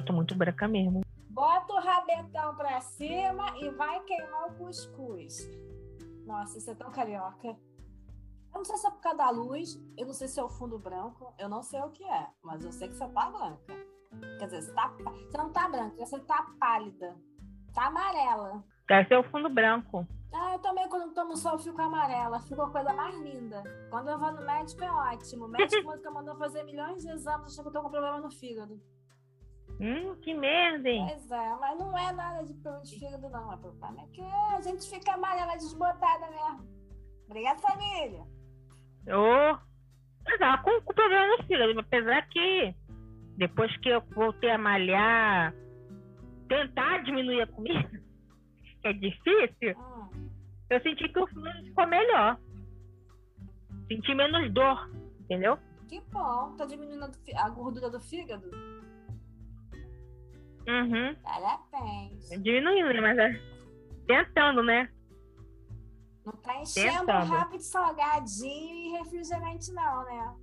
eu tô muito branca mesmo. Bota o rabetão pra cima e vai queimar o cuscuz. Nossa, isso é tão carioca. Eu não sei se é por causa da luz, eu não sei se é o fundo branco, eu não sei o que é, mas eu sei que você tá branca. Quer dizer, você, tá, você não tá branca, você tá pálida. Tá amarela. Deve ser o fundo branco. Ah, eu também, quando tomo sol, fico amarela. Ficou a coisa mais linda. Quando eu vou no médico, é ótimo. O médico mandou fazer milhões de exames, achando que eu tô com problema no fígado. Hum, que merda, hein? Pois é, mas não é nada de problema de fígado, não. O problema é que a gente fica amarela desbotada mesmo. Obrigada, família. Ô, oh, é, com, com problema no fígado, apesar que depois que eu voltei a malhar, tentar diminuir a comida, que é difícil, hum. eu senti que o fígado ficou melhor. Senti menos dor, entendeu? Que bom, tá diminuindo a gordura do fígado? Uhum. Parabéns. Diminuindo, né? Mas é tentando, né? Não tá enchendo tentando. rápido salgadinho e refrigerante, não, né?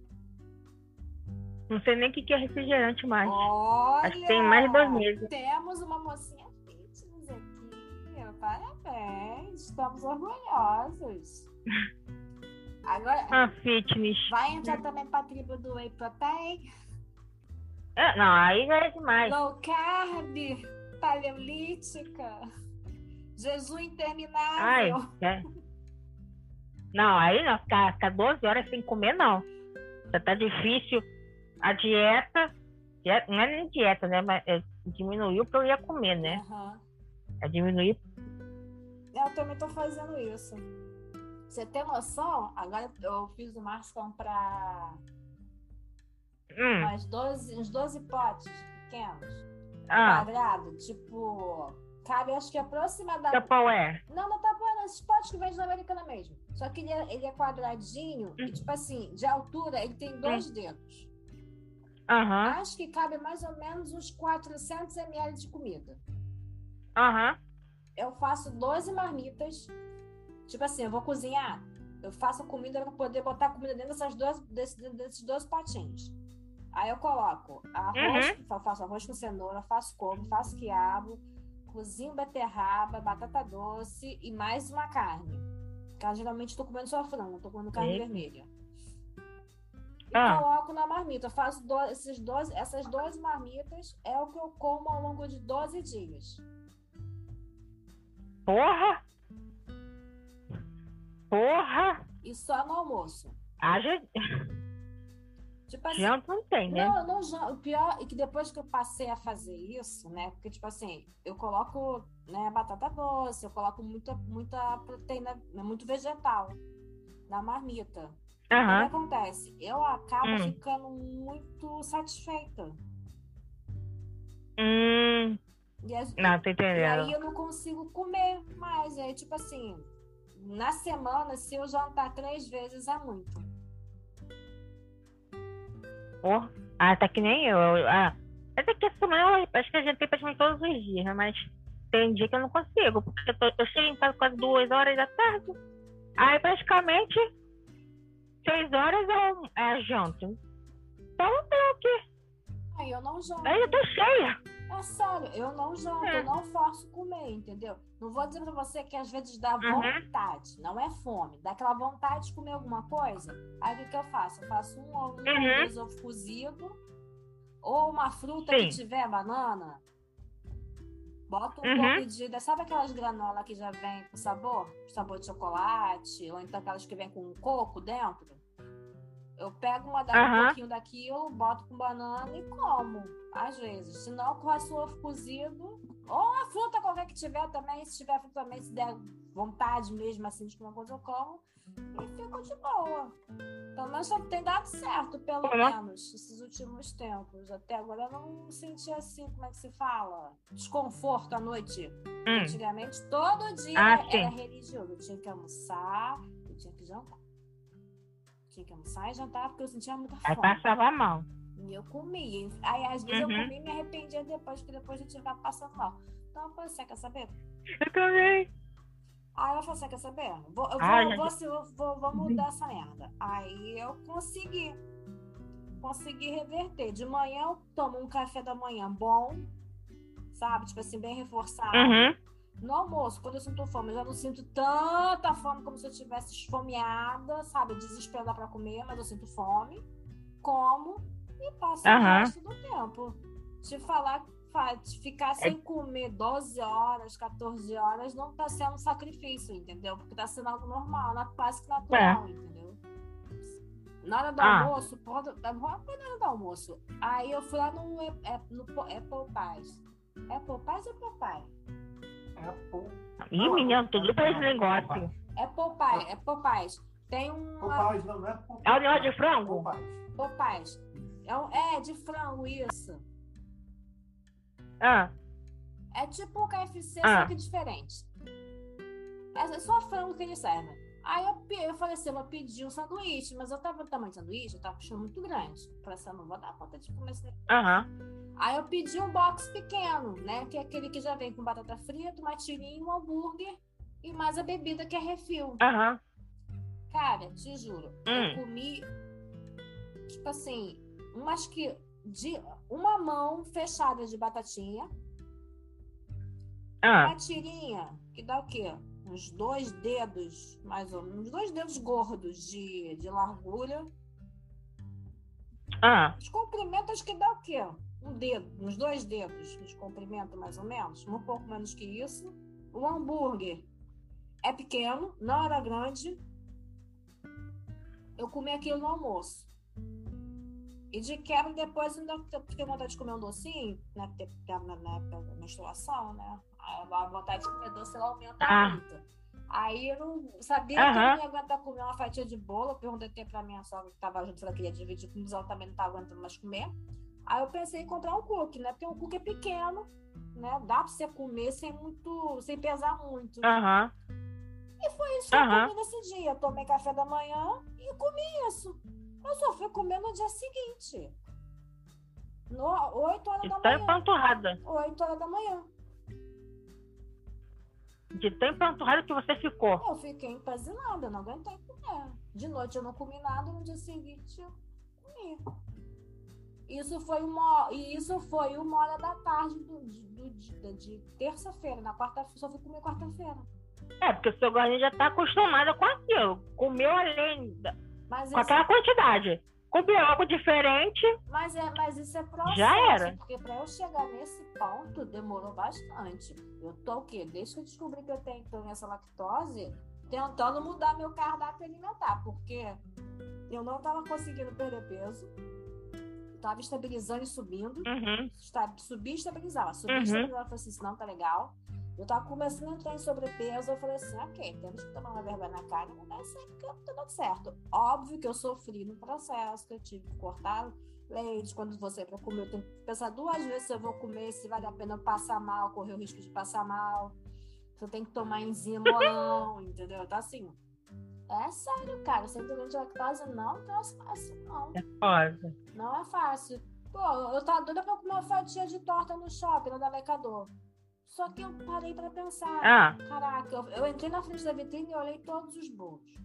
Não sei nem o que é refrigerante mais. Olha, Acho que tem mais de dois meses. Temos uma mocinha fitness aqui. Parabéns. Estamos orgulhosos. Agora. Ah, fitness. Vai entrar também pra tribo do Whey Protein? É, não, aí já é demais. Low carb, paleolítica, jejum interminável. Ai, é. Não, aí não, ficar, ficar 12 horas sem comer, não. Já tá difícil. A dieta, dieta não é nem dieta, né? Mas é, diminuiu porque eu ia comer, né? Uhum. É diminuir. Eu também tô fazendo isso. Você tem noção? Agora eu fiz o Márcio comprar hum. umas 12, uns 12 potes pequenos, ah. quadrado, tipo, cabe acho que aproximadamente. Tupperware? Não, não Tupperware, não, esses potes que vem na Americana mesmo. Só que ele é, ele é quadradinho hum. e, tipo assim, de altura, ele tem dois hum. dedos. Uhum. Acho que cabe mais ou menos uns 400 ml de comida. Aham. Uhum. Eu faço 12 marmitas. Tipo assim, eu vou cozinhar. Eu faço comida para poder botar comida dentro dessas duas, desses, desses dois potinhos. Aí eu coloco arroz, uhum. faço arroz com cenoura, faço couve, faço quiabo, cozinho beterraba, batata doce e mais uma carne. Porque geralmente estou comendo só frango, estou comendo carne vermelha. E ah. coloco na marmita. Eu faço do, esses 12, essas 12 marmitas é o que eu como ao longo de 12 dias. Porra! Porra! E só no almoço. Ah, gente... Tipo assim, Janta não tem, né? Não, não, o pior é que depois que eu passei a fazer isso, né? Porque, tipo assim, eu coloco né, batata doce, eu coloco muita, muita proteína, né, muito vegetal na marmita. Uhum. O que acontece? Eu acabo hum. ficando muito satisfeita. Hum. E as, não, tô entendendo. E aí eu não consigo comer mais. Aí, tipo assim, na semana, se eu jantar três vezes, é muito. Oh, ah, tá que nem eu. Ah, até que essa semana acho que a gente tem praticamente todos os dias, né? Mas tem dia que eu não consigo, porque eu, tô, eu chego em casa quase duas horas da tarde. Aí praticamente seis horas é, é janta. Então não tem o quê? Aí eu não janto. Aí eu tô cheia. É sério, eu não janto, é. eu não forço comer, entendeu? Não vou dizer pra você que às vezes dá uhum. vontade, não é fome, dá aquela vontade de comer alguma coisa. Aí o que, que eu faço? Eu faço um ovo, um uhum. dois ovos cozido, ou uma fruta Sim. que tiver banana. Bota um uhum. pouco de. Sabe aquelas granolas que já vem com sabor? Sabor de chocolate, ou então aquelas que vem com coco dentro? Eu pego uma da, um pouquinho daquilo, boto com banana e como, às vezes. Se não, com o ovo cozido, ou a fruta qualquer que tiver também, se tiver fruta também, se der vontade mesmo assim de comer coisa, eu como. E fico de boa. Pelo menos tem dado certo, pelo uhum. menos, esses últimos tempos. Até agora eu não senti assim, como é que se fala? Desconforto à noite. Hum. Antigamente, todo dia ah, era, era religioso. Eu tinha que almoçar, eu tinha que jantar tinha que almoçar e jantar porque eu sentia muita fome. Aí passava mal. E eu comia. Aí às vezes uhum. eu comia e me arrependia depois, porque depois a gente ficava passando mal. Então eu falei, você quer saber? Eu também. Aí eu falei, você quer saber? Vou, eu ah, vou, vou, vou, vou, vou mudar essa merda. Aí eu consegui. consegui reverter. De manhã eu tomo um café da manhã bom, sabe? Tipo assim, bem reforçado. Uhum. No almoço, quando eu sinto fome, eu já não sinto tanta fome como se eu tivesse esfomeada, sabe? Desesperada para comer, mas eu sinto fome. Como e passo uhum. o resto do tempo. Te falar, ficar sem comer 12 horas, 14 horas, não tá sendo um sacrifício, entendeu? Porque tá sendo algo normal, quase que natural, é. entendeu? Na hora do ah. almoço, porra, na hora do almoço. Aí eu fui lá no, é, é, no Apple Pies. Apple Pies ou Popeye? Apple. Ih, menino, tudo pra esse negócio. É Popeye, é Popeyes. Tem um. Popeyes, não, não é Popeyes. É o negócio de frango? Popeyes. Popeyes. É, um, é, de frango, isso. Ah. É tipo o KFC, ah. só que diferente. É só frango que eles servem. Aí eu, eu falei assim, eu vou pedir um sanduíche, mas eu tava no tamanho de sanduíche, eu tava achando muito grande. Eu falei assim, eu não vou dar conta de comer esse uhum. Aí eu pedi um box pequeno, né? Que é aquele que já vem com batata frita, uma tirinha, um hambúrguer e mais a bebida que é refil. Uhum. Cara, te juro, hum. eu comi, tipo assim, umas que. De uma mão fechada de batatinha. Ah. Uma tirinha, que dá o quê? uns dois dedos, mais ou menos, uns dois dedos gordos de, de largura. Ah. Os comprimentos acho que dá o quê? Um dedo, uns dois dedos de comprimento, mais ou menos, um pouco menos que isso. O hambúrguer é pequeno, não era grande. Eu comi aquilo no almoço. E de quebra, depois ainda fiquei vontade de comer um docinho, né? Porque na, na época da menstruação, né? A vontade de comer doce ela aumenta ah. muito. Aí eu não sabia uhum. que eu não ia aguentar comer uma fatia de bolo. Eu perguntei pra minha sogra que estava junto se ela queria dividir com ela também não estava aguentando mais comer. Aí eu pensei em comprar um cookie, né? Porque um cookie é pequeno, né? Dá pra você comer sem muito, sem pesar muito. Uhum. E foi isso que uhum. eu comi nesse dia. Tomei café da manhã e comi isso. Eu só fui comer no dia seguinte. No, 8 horas da manhã. Panturrada. 8 horas da manhã. De tão empanturrada que você ficou. Eu fiquei empazinada, não aguentei comer. De noite eu não comi nada, no dia seguinte eu comi. Isso foi uma, isso foi uma hora da tarde do, do, de, de terça-feira. Na quarta-feira, só fui comer quarta-feira. É, porque o seu gordinho já tá acostumado com aquilo. Comeu além da, Mas com aquela quantidade comer algo diferente. Mas, é, mas isso é processo. Já era. Porque para eu chegar nesse ponto demorou bastante. Eu tô o quê? Desde que eu descobri que eu tenho intolerância lactose, tentando mudar meu cardápio alimentar, porque eu não tava conseguindo perder peso. Estabilizando e subindo. Uhum. Subir e estabilizar. Subir e uhum. estabilizar. Eu falei assim, não tá legal. Eu tava começando a entrar em sobrepeso, eu falei assim, ok, temos que tomar uma vergonha na cara e mudar isso porque tá dando certo. Óbvio que eu sofri no processo, que eu tive que cortar leite, quando você para comer, eu tenho que pensar duas vezes se eu vou comer, se vale a pena eu passar mal, correr o risco de passar mal. Se eu tenho que tomar enzima ou não, entendeu? Então, assim, é sério, cara. Intolerante à lactose não é fácil, não. É fácil. Não é fácil. Pô, eu tava doida pra comer uma fatia de torta no shopping, no Dalecador. Só que eu parei para pensar. Ah. Caraca, eu, eu, entrei na frente da vitrine e olhei todos os bolos.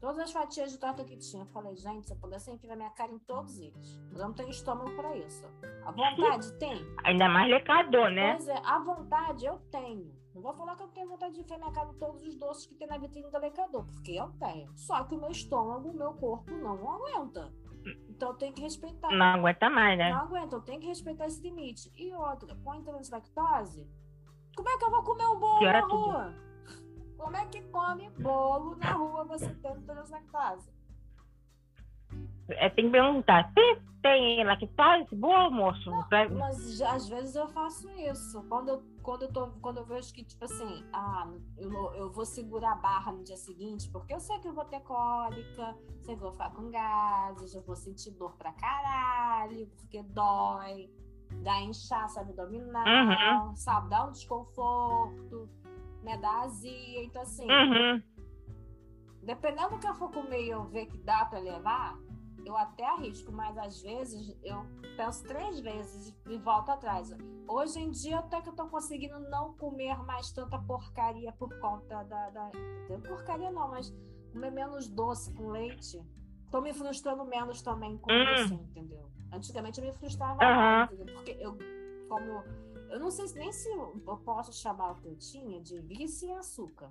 Todas as fatias de torta que tinha. Eu falei, gente, se eu pudesse enfiar minha cara em todos eles. Mas eu não tenho estômago para isso. A vontade tem. Ainda mais lecador, né? Pois é, a vontade eu tenho. Não vou falar que eu tenho vontade de enfiar minha cara em todos os doces que tem na vitrine do lecador, porque eu tenho. Só que o meu estômago, o meu corpo não aguenta. Então eu tenho que respeitar. Não aguenta mais, né? Não aguenta, eu tenho que respeitar esse limite. E outra, com a lactose, como é que eu vou comer um bolo na rua? Como é que come bolo na rua você tendo casa? É, tem que perguntar, tem, tem lactose? Boa, moço. Não, mas às vezes eu faço isso. Quando eu, quando, eu tô, quando eu vejo que, tipo assim, ah, eu, eu vou segurar a barra no dia seguinte, porque eu sei que eu vou ter cólica, sei que eu vou ficar com gases, eu vou sentir dor pra caralho, porque dói dá inchaço abdominal, uhum. sabe? Dá um desconforto, né? Dá azia. Então, assim, uhum. dependendo do que eu for comer e eu ver que dá para levar, eu até arrisco, mas às vezes eu penso três vezes e volto atrás. Hoje em dia, até que eu tô conseguindo não comer mais tanta porcaria por conta da. da porcaria não, mas comer menos doce com leite tô me frustrando menos também com hum. isso, entendeu? Antigamente eu me frustrava uhum. mais, porque eu, como eu não sei nem se eu posso chamar o que eu tinha de vício em açúcar.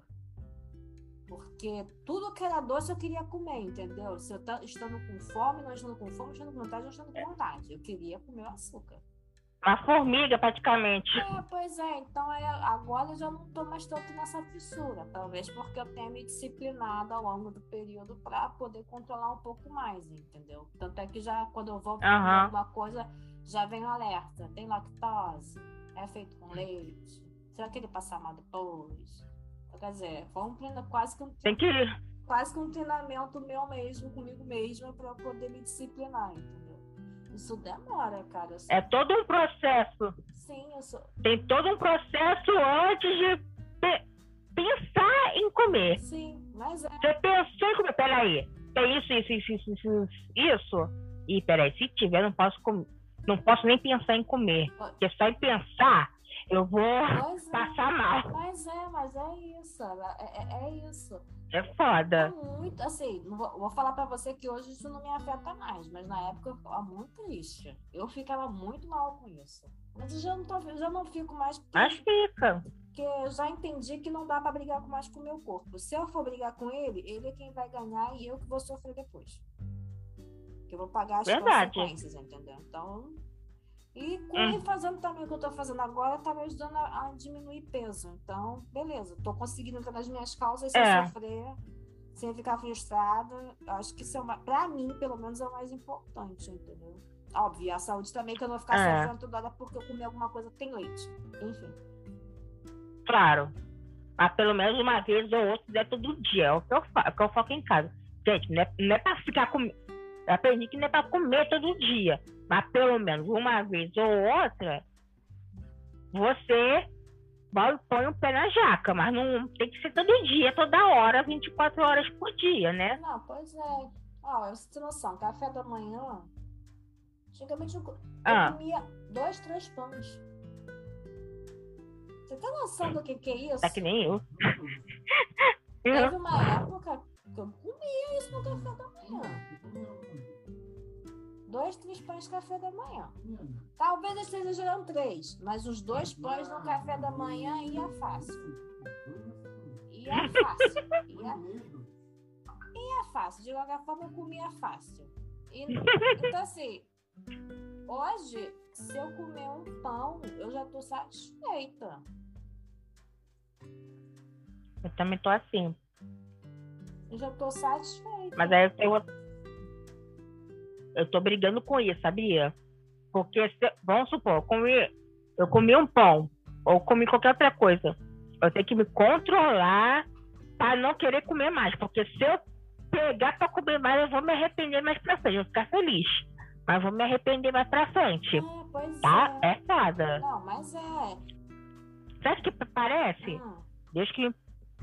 Porque tudo que era doce eu queria comer, entendeu? Se eu estando com fome, não estando com fome, estando com vontade, não estando com vontade. Eu queria comer o açúcar. Uma formiga, praticamente. É, pois é. Então, é, agora eu já não estou mais tanto nessa fissura. Talvez porque eu tenha me disciplinado ao longo do período para poder controlar um pouco mais, entendeu? Tanto é que já, quando eu vou comer uhum. alguma coisa, já vem o alerta. Tem lactose? É feito com leite? Será que ele passa mal depois? Quer dizer, foi um quase que um, Tem que... quase que um treinamento meu mesmo, comigo mesma, para poder me disciplinar, entendeu? Isso demora, cara. Sou... É todo um processo. Sim, eu sou... Tem todo um processo antes de pe pensar em comer. Sim, mas é. Você pensou em comer, peraí, tem isso, isso, isso, isso, isso, isso. E peraí, se tiver, não posso comer. Não posso nem pensar em comer. Porque só em pensar, eu vou pois é. passar é. mal. Mas é, mas é isso. É, é, é isso. É foda. É muito, assim, vou, vou, falar pra você que hoje isso não me afeta mais, mas na época eu ficava muito triste. Eu ficava muito mal com isso. Mas eu já não, tô, já não fico mais. Porque, mas fica. Porque eu já entendi que não dá pra brigar mais com o meu corpo. Se eu for brigar com ele, ele é quem vai ganhar e eu que vou sofrer depois. Que eu vou pagar as Verdade. consequências, entendeu? Então, e com hum. fazendo também o que eu tô fazendo agora, tá me ajudando a, a diminuir peso. Então, beleza, tô conseguindo entrar nas minhas causas sem é. sofrer, sem ficar frustrada. Acho que isso é uma, pra mim, pelo menos, é o mais importante, entendeu? Óbvio, a saúde também, que eu não vou ficar é. sofrendo toda hora porque eu comi alguma coisa que tem leite. Enfim. Claro. Mas pelo menos uma vez ou outra, é todo dia. É o que eu, é o que eu foco em casa. Gente, não é, não é pra ficar com. Eu aprendi que não é pra comer todo dia mas pelo menos uma vez ou outra, você põe o pé na jaca, mas não tem que ser todo dia, toda hora, 24 horas por dia, né? Não, pois é. Ó, você tem noção, café da manhã, antigamente eu, eu ah. comia dois, três pães. Você tem noção do que, que é isso? Tá que nem eu. Teve uma época que eu comia isso no café da manhã dois, três pães de café da manhã. Talvez eu esteja gerando três, mas os dois pães no café da manhã ia fácil. Ia fácil. Ia, ia fácil. De qualquer forma, eu comia fácil. E, então, assim, hoje, se eu comer um pão, eu já tô satisfeita. Eu também tô assim. Eu já tô satisfeita. Mas aí eu tenho eu tô brigando com isso, sabia? Porque, se, vamos supor, eu comi, eu comi um pão, ou comi qualquer outra coisa. Eu tenho que me controlar para não querer comer mais. Porque se eu pegar para comer mais, eu vou me arrepender mais pra frente. Eu vou ficar feliz. Mas vou me arrepender mais pra frente. É, pois tá? É. é foda. Não, mas é. Sabe o que parece? Hum. Desde que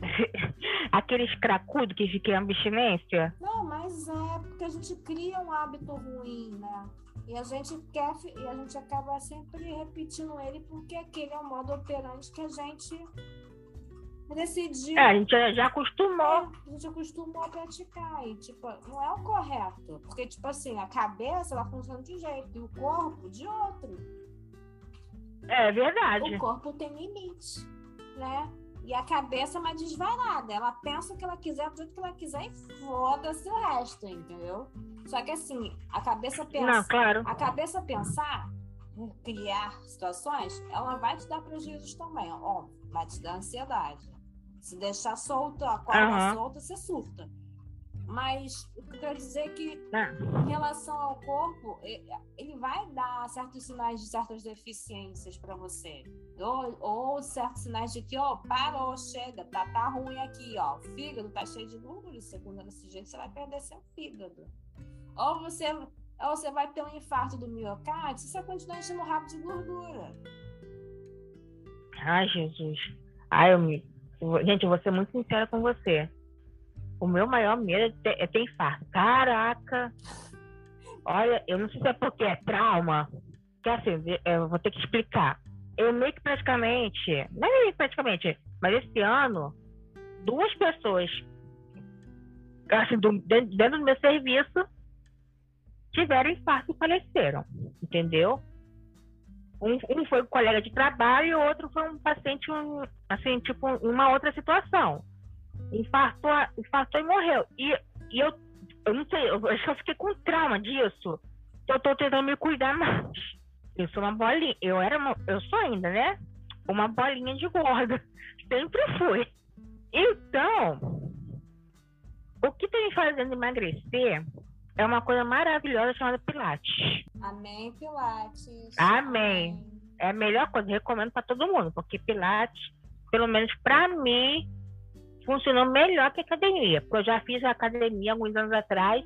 Aqueles cracudos que ficam em abstinência? Não, mas é porque a gente cria um hábito ruim, né? E a gente quer e a gente acaba sempre repetindo ele porque aquele é o modo operante que a gente decidiu. É, a gente já acostumou. É, a gente acostumou a praticar. E, tipo, não é o correto. Porque, tipo assim, a cabeça ela funciona de um jeito e o corpo de outro. É verdade. O corpo tem limite, né? E a cabeça é uma desvarada. Ela pensa o que ela quiser do jeito que ela quiser e foda-se o resto, entendeu? Só que assim, a cabeça pensa. Não, claro. A cabeça pensar criar situações, ela vai te dar prejuízos também, ó. Vai te dar ansiedade. Se deixar solto, a corda uhum. solta, você surta. Mas o que eu quero dizer é que, ah. em relação ao corpo, ele vai dar certos sinais de certas deficiências para você. Ou, ou, certos sinais de que, ó, parou, chega, tá, tá ruim aqui, ó. O fígado tá cheio de gordura. Segundo desse jeito, você vai perder seu fígado. Ou você, ou você vai ter um infarto do miocárdio se você continuar enchendo o rabo de gordura. Ai, Jesus. Ai, eu me... Gente, eu vou ser muito sincera com você. O meu maior medo é ter, é infarto. Caraca! Olha, eu não sei se é porque é trauma. Que assim, eu vou ter que explicar. Eu meio que praticamente, não é meio que praticamente, mas esse ano, duas pessoas assim, do, dentro do meu serviço, tiveram infarto e faleceram, entendeu? Um, um foi um colega de trabalho e o outro foi um paciente, um, assim, tipo, uma outra situação. Infartou, infartou e morreu. E, e eu, eu não sei, eu acho que eu fiquei com trauma disso. Eu tô tentando me cuidar mais. Eu sou uma bolinha, eu era uma, eu sou ainda, né? Uma bolinha de gorda. Sempre fui. Então, o que tem me fazendo emagrecer é uma coisa maravilhosa chamada Pilates. Amém, Pilates. Amém. É a melhor coisa, recomendo para todo mundo, porque Pilates, pelo menos para mim, funcionou melhor que academia. Porque eu já fiz a academia alguns anos atrás.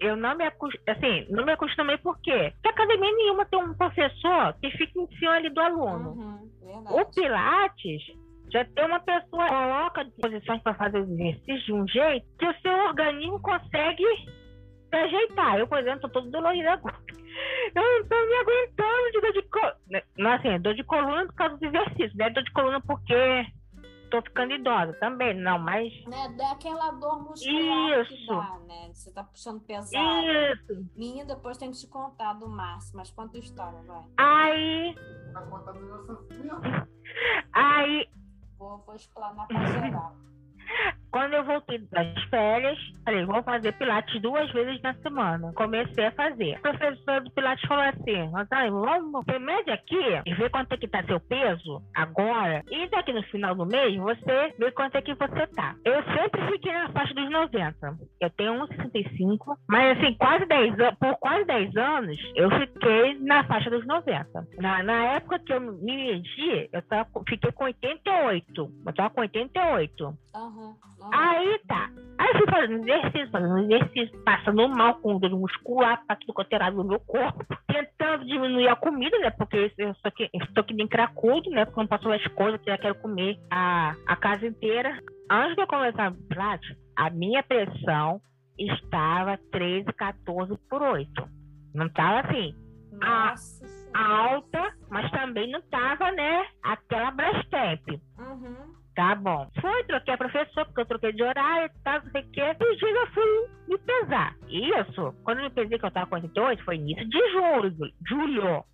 Eu não me, assim, não me acostumei por quê? Porque academia nenhuma tem um professor que fica em cima ali do aluno. Uhum, o Pilates já tem uma pessoa que coloca posições para fazer os exercícios de um jeito que o seu organismo consegue se ajeitar. Eu, por exemplo, tô todo dolorido agora. Eu não tô me aguentando de dor de coluna. Não, assim, dor de coluna por causa dos exercícios, né? Dor de coluna porque tô ficando idosa também, não, mas. Né, daquela dor muscular Isso. que dá, né? Você tá puxando pesado. Isso. Minha depois tem que te contar do Márcio, mas conta a história, vai. Aí. Aí Vou, vou explanar pra geral. Quando eu voltei das férias, falei, vou fazer Pilates duas vezes na semana. Comecei a fazer. O professor do Pilates falou assim: vamos ter média aqui e ver quanto é que tá seu peso agora. E daqui no final do mês, você vê quanto é que você tá. Eu sempre fiquei na faixa dos 90. Eu tenho 1,65, mas assim, quase 10 anos, por quase 10 anos, eu fiquei na faixa dos 90. Na, na época que eu me medi, eu tava, fiquei com 88. Eu tava com 88. Uhum. Aí tá. Aí eu fui fazendo exercício, fazendo exercício, passando mal com dor muscular, tá tudo coterado no meu corpo, tentando diminuir a comida, né? Porque eu sou que, estou que nem cracudo, né? Porque não posso fazer as coisas que eu quero comer a, a casa inteira. Antes de eu começar a prática, a minha pressão estava 13, 14 por 8. Não estava assim. Nossa alta, mas também não estava, né? Aquela Brastemp. Uhum. Tá bom. Foi, troquei a professora, porque eu troquei de horário e tal, não sei o quê. E dia eu fui me pesar. Isso, quando eu me pesei que eu tava com 88, foi início de julho. julho.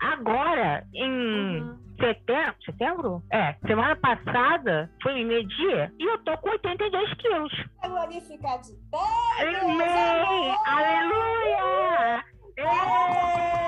Agora, em Uhum. setembro, setembro? É, semana passada, fui me medir e eu tô com 82 quilos. Glorificar de Amém! Aleluia! Ei!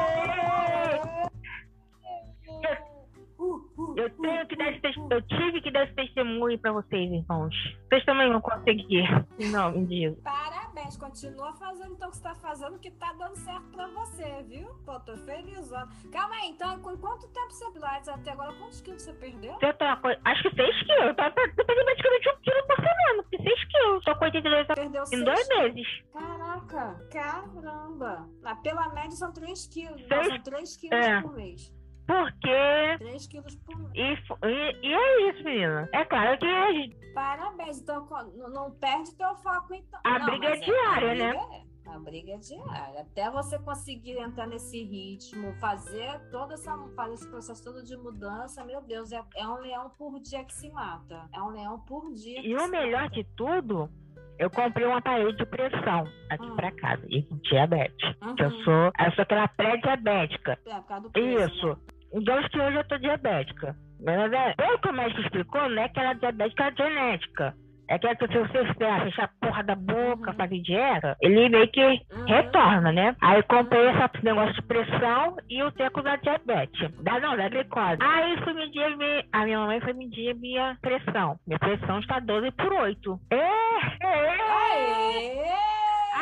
Eu tenho que dar esse eu tive que dar esse testemunho pra vocês, irmãos. Vocês também vão conseguir. Em nome de. Parabéns, continua fazendo então o que você tá fazendo, que tá dando certo pra você, viu? Pô, tô feliz. ó. Calma aí, então, com quanto tempo você pilates até agora? Quantos quilos você perdeu? Eu tô, acho que 6 quilos. Eu tô eu perdi praticamente um quilo por semana. Porque 6 quilos. Tô com 82 Perdeu em dois meses. Caraca, caramba. Pela média são 3 quilos. Não, Seis- são 3 quilos é. por mês. Porque. 3 quilos por mês. E, e, e é isso, menina. É claro que a gente- Parabéns. Então, não não perde teu foco, então. A Não, briga é mas diária, a né? briga é- A briga é diária. Até você conseguir entrar nesse ritmo, fazer toda essa, fazer esse processo todo de mudança, meu Deus, é, é um leão por dia que se mata. É um leão por dia. que E o melhor mata. de tudo, eu comprei um aparelho de pressão aqui Hum. pra casa. E com diabetes. Uhum. Eu sou. Eu sou aquela pré-diabética. É, por causa do peso, Isso. né? Então que hoje eu tô diabética. Mas é, pelo que o médico explicou, não é que ela é diabética genética. É que se você fechar fechar a porra da boca, Uhum. fazer dieta, ele meio que Uhum. retorna, né? Aí comprei esse negócio de pressão e o teco da diabetes. Da, não, da glicose. Aí fui medir a minha, a minha mamãe foi medir a minha pressão. Minha pressão está 12 por 8. É, é, Aê!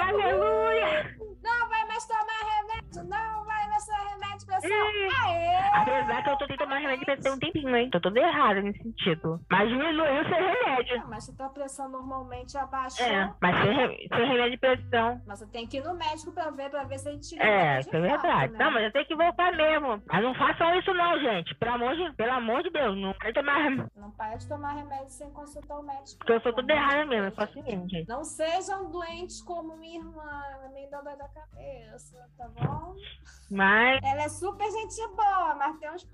aleluia! É. Aê! Apesar que eu tô tentando tomar remédio de pressão um tempinho, hein? Tô toda errada nesse sentido. Mas diminuiu sem remédio. Não, mas se tua pressão normalmente abaixou, É, mas sem, re- remédio de pressão. mas você tem que ir no médico pra ver, pra ver se a gente É, isso é verdade. né? Não, mas eu tenho que voltar mesmo. Mas não façam isso não, gente. Pelo amor de, pelo amor de Deus, não quero tomar remédio. Não para de tomar remédio sem consultar o médico. Porque eu sou toda errada mesmo, eu faço mesmo, gente. Não sejam doentes como minha irmã, ela me dá da cabeça, tá bom? Mas, Ela é super gente boa, mas tem uns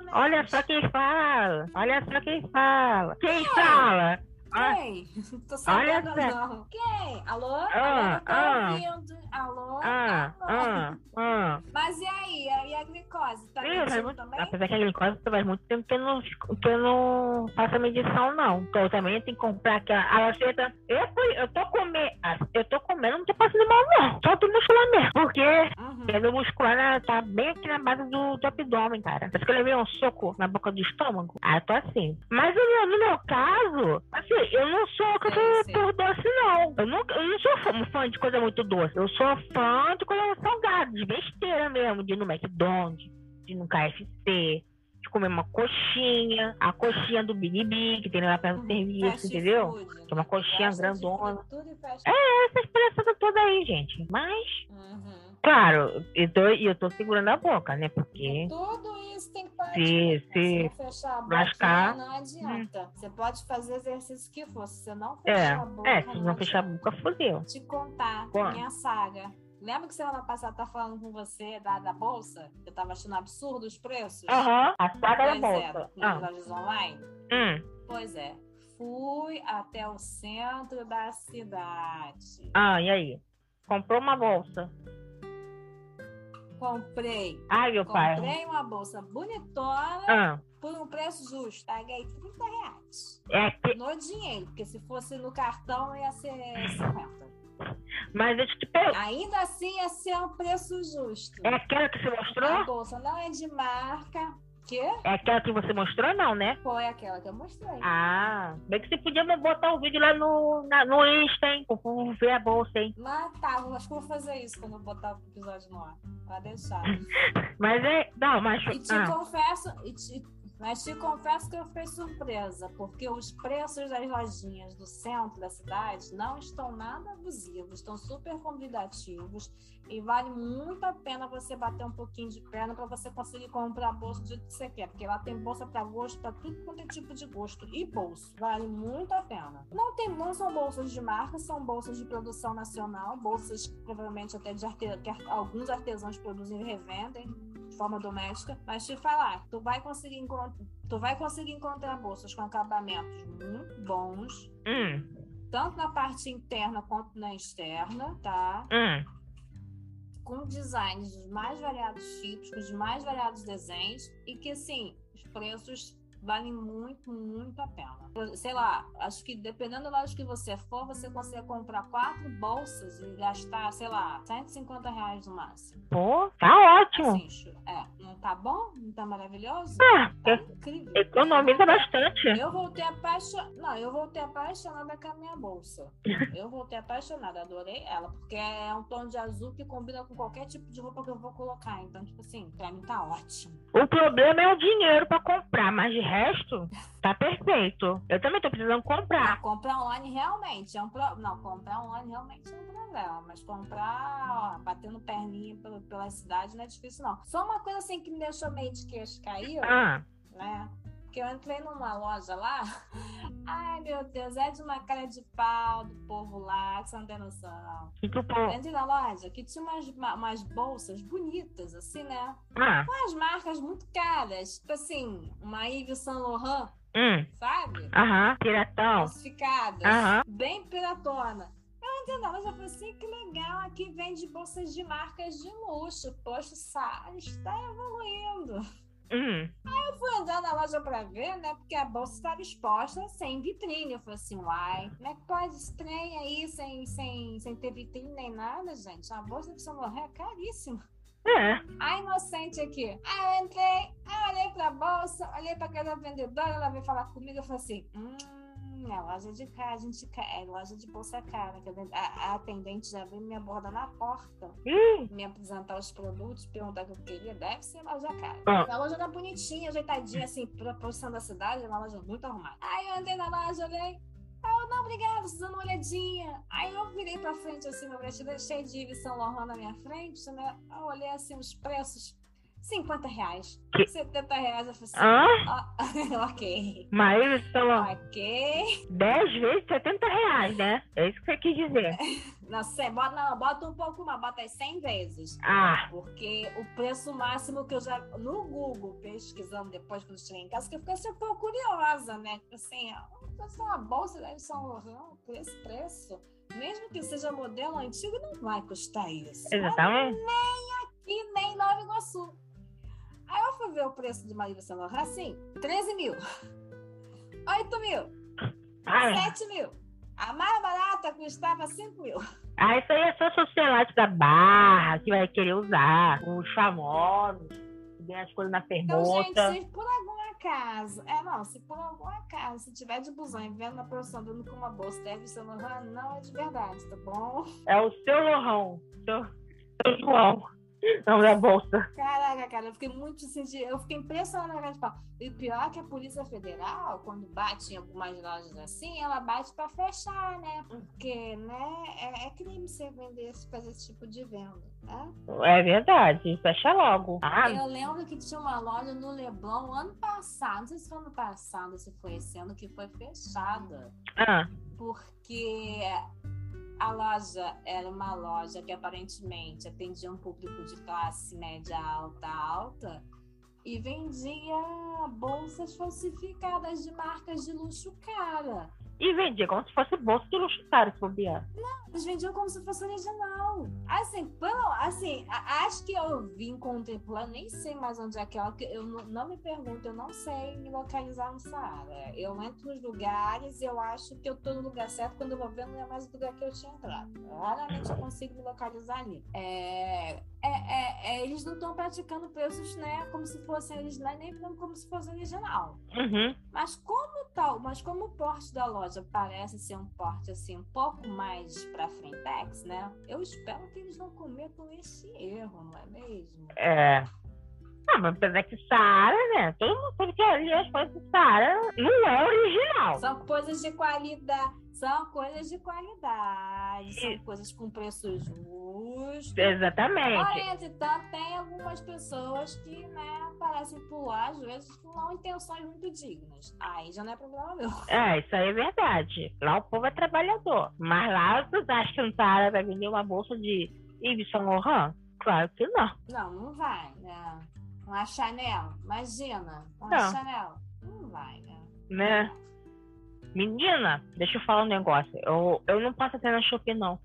menos. olha só quem fala. Olha só quem fala. Quem fala? Quem? Não tô sabendo, não. Quem? Alô? Ah, Alô, ah, ouvindo. Alô? Ah, Alô? Ah, ah. Mas e aí? E a glicose? Tá muito, também? Apesar que a glicose faz muito tempo que eu não, que eu não faço a medição, não. Então eu também tenho que comprar aquela a laceta. Eu, eu tô comendo, eu tô comendo, não tô passando mal, não. Só do muscular mesmo. Porque uhum. o muscular tá bem aqui na base do, do abdômen, cara. Parece que eu levei um soco na boca do estômago. Ah, eu tô assim. Mas no, no meu caso, assim, eu não sou por doce, não. Eu não, eu não sou fã de coisa muito doce. Eu sou fã de coisa salgada, de besteira mesmo, de ir no McDonald's, de ir no KFC, de comer uma coxinha, a coxinha do Big que tem lá perto do uhum. serviço, entendeu? Food. Que é uma coxinha grandona. É, essa expressão toda aí, gente. Mas. Uhum. Claro, eu tô, eu tô segurando a boca, né? Porque. Tudo tem que parar. Se, se, fechar a boca, lascar, não adianta. Hum. Você pode fazer exercício que for. Se você não fechar é, a boca. É, se não, fechar a boca, fodeu. Te contar, Quando? minha saga. Lembra que semana passada tá falando com você da, da bolsa? Eu tava achando absurdo os preços? Aham, uhum, a saga pois da bolsa. É, ah. lojas online? Hum. Pois é. Fui até o centro da cidade. Ah, e aí? Comprou uma bolsa? Comprei. Ai, meu pai. Comprei uma bolsa bonitona ah. por um preço justo. Paguei 30 reais. É que... No dinheiro, porque se fosse no cartão ia ser 50. Mas eu te pergunto. Ainda assim ia ser um preço justo. É aquela que você mostrou? A bolsa não é de marca. Quê? É aquela que você mostrou, não, né? Foi aquela que eu mostrei. Ah, bem que você podia botar o vídeo lá no, na, no Insta, hein? Pra ver a bolsa, hein? Mas tá, acho que eu vou fazer isso quando eu botar o episódio no ar. Pra deixar. mas é. Não, mas. E te ah. confesso, e te, mas te confesso que eu fiquei surpresa, porque os preços das lojinhas do centro da cidade não estão nada abusivos, estão super convidativos e vale muito a pena você bater um pouquinho de perna para você conseguir comprar bolsa do jeito que você quer, porque lá tem bolsa para gosto, para tudo quanto é tipo de gosto e bolso. Vale muito a pena. Não tem, não são bolsas de marca, são bolsas de produção nacional, bolsas provavelmente até de arte, que alguns artesãos produzem e revendem de forma doméstica, mas te falar, tu vai conseguir encontrar, tu vai conseguir encontrar bolsas com acabamentos muito bons. Hum. Tanto na parte interna quanto na externa, tá? Hum. Com designs dos mais variados tipos, com os mais variados desenhos, e que assim, os preços vale muito, muito a pena. Sei lá, acho que dependendo da loja que você for, você consegue comprar quatro bolsas e gastar, sei lá, 150 reais no máximo. Pô, tá ótimo. Assim, é, não tá bom? Não tá maravilhoso? Ah, tá é, incrível. Economiza bastante. Eu voltei apaixonada. Não, eu voltei apaixonada com a minha bolsa. Eu voltei apaixonada, adorei ela, porque é um tom de azul que combina com qualquer tipo de roupa que eu vou colocar. Então, tipo assim, pra mim tá ótimo. O problema é o dinheiro pra comprar, mas de resto, tá perfeito. Eu também tô precisando comprar. Não, comprar online realmente é um pro... Não, comprar online realmente é um problema. Mas comprar, ó, batendo perninha pela, pela cidade não é difícil, não. Só uma coisa assim que me deixou meio de queixo cair, ah. né? Porque eu entrei numa loja lá. Ai, meu Deus, é de uma cara de pau do povo lá, que você não tem noção. Que que eu entrei na loja que tinha umas, umas bolsas bonitas, assim, né? Ah. Com as marcas muito caras. Tipo assim, uma Yves Saint Laurent. Hum. Sabe? Aham, piratão. Classificadas. Aham. Bem piratona. Eu entrei na loja e falei assim, que legal, aqui vende bolsas de marcas de luxo. Poxa, o está evoluindo. Uhum. Aí eu fui andar na loja pra ver, né? Porque a bolsa estava exposta sem vitrine. Eu falei assim, uai, como é que pode esse trem aí sem, sem, sem ter vitrine nem nada, gente? A bolsa de São Morrer é caríssima. É. A inocente aqui. Aí eu entrei, aí eu olhei pra bolsa, olhei pra aquela vendedora, ela veio falar comigo, eu falei assim, hum é loja de casa, a gente é loja de bolsa cara. A, a atendente já veio me abordar na porta, hum. me apresentar os produtos, perguntar o que eu queria. Deve ser loja cara. Ah. A loja era bonitinha, ajeitadinha, assim, pra posição da cidade, é uma loja muito arrumada. Aí eu andei na loja, olhei. Aí eu, não, obrigada, vocês dando uma olhadinha. Aí eu virei pra frente, assim, uma prateleira cheia de Yves Saint Laurent na minha frente, né? Eu olhei, assim, os preços 50 reais. Que? 70 reais. Eu falei assim, ah, ok. Mas falou Ok. 10 vezes 70 reais, né? É isso que você quis dizer. Não, sei, bota, não, bota um pouco mais, bota aí 100 vezes. Ah, Porque o preço máximo que eu já. No Google, pesquisando depois quando eu cheguei em casa, que eu fiquei assim, um pouco curiosa, né? Assim, ó, uma bolsa deve ser um esse preço. Mesmo que seja modelo antigo, não vai custar isso. exatamente. E nem Nova Iguaçu. Aí eu fui ver o preço de uma Yves Saint Laurent, assim, 13 mil. 8 mil. Ah, 7 mil. A mais barata custava 5 mil. ah, isso aí é só socialite da barra que vai querer usar. Os famosos, que ganham as coisas na Então, gente, se por algum acaso, é não, se por algum acaso, se tiver de busão e vendo a produção dando com uma bolsa, deve ser Laurent, não é de verdade, tá bom? É o seu Lohan, seu, seu João. Não da bolsa. Caraca, cara, eu fiquei muito assim, eu fiquei impressionada com aquela fala. E o pior é que a Polícia Federal, quando bate em algumas lojas assim, ela bate pra fechar, né? Porque, né, é, é crime você vender, fazer esse tipo de venda, né? É verdade, fecha logo. Ah, Eu lembro que tinha uma loja no Leblon ano passado, não sei se foi ano passado, se foi esse ano, que foi fechada. ah, Porque a loja era uma loja que aparentemente atendia um público de classe média alta alta e vendia bolsas falsificadas de marcas de luxo cara. e vendia como se fosse bolsa de luxo caro, se bobear. Eles vendiam como se fosse original. Assim, pelo, assim, acho que eu vim contemplando, nem sei mais onde é que é, que eu não, não me pergunto, eu não sei me localizar no Saara. Eu entro nos lugares e eu acho que eu tô no lugar certo, quando eu vou ver não é mais o lugar que eu tinha entrado. Raramente eu consigo me localizar ali. É, é, é- é, eles não estão praticando preços, né, como se fossem originais, nem como se fosse original. Uhum. Mas como tal, mas como o porte da loja parece ser um porte assim um pouco mais para frentex, né? Eu espero que eles não cometam esse erro, não é mesmo? É. Ah, mas apesar que Saara, né? Todo mundo sabe que ali as coisas de Saara não é original. São coisas de qualidade, são coisas de qualidade, são coisas com preço justo. Exatamente. Porém, entretanto, tem algumas pessoas que, né, parecem pular, às vezes, com não intenções muito dignas. Aí já não é problema meu. É, isso aí é verdade. Lá o povo é trabalhador. Mas lá, você acha que um vai vender uma bolsa de Yves Saint Laurent? Claro que não. Não, não vai, né? Uma Chanel, imagina. Uma Não. Chanel. Não vai, né? Né? Menina, deixa eu falar um negócio. Eu, eu não passo até na Shopee, não.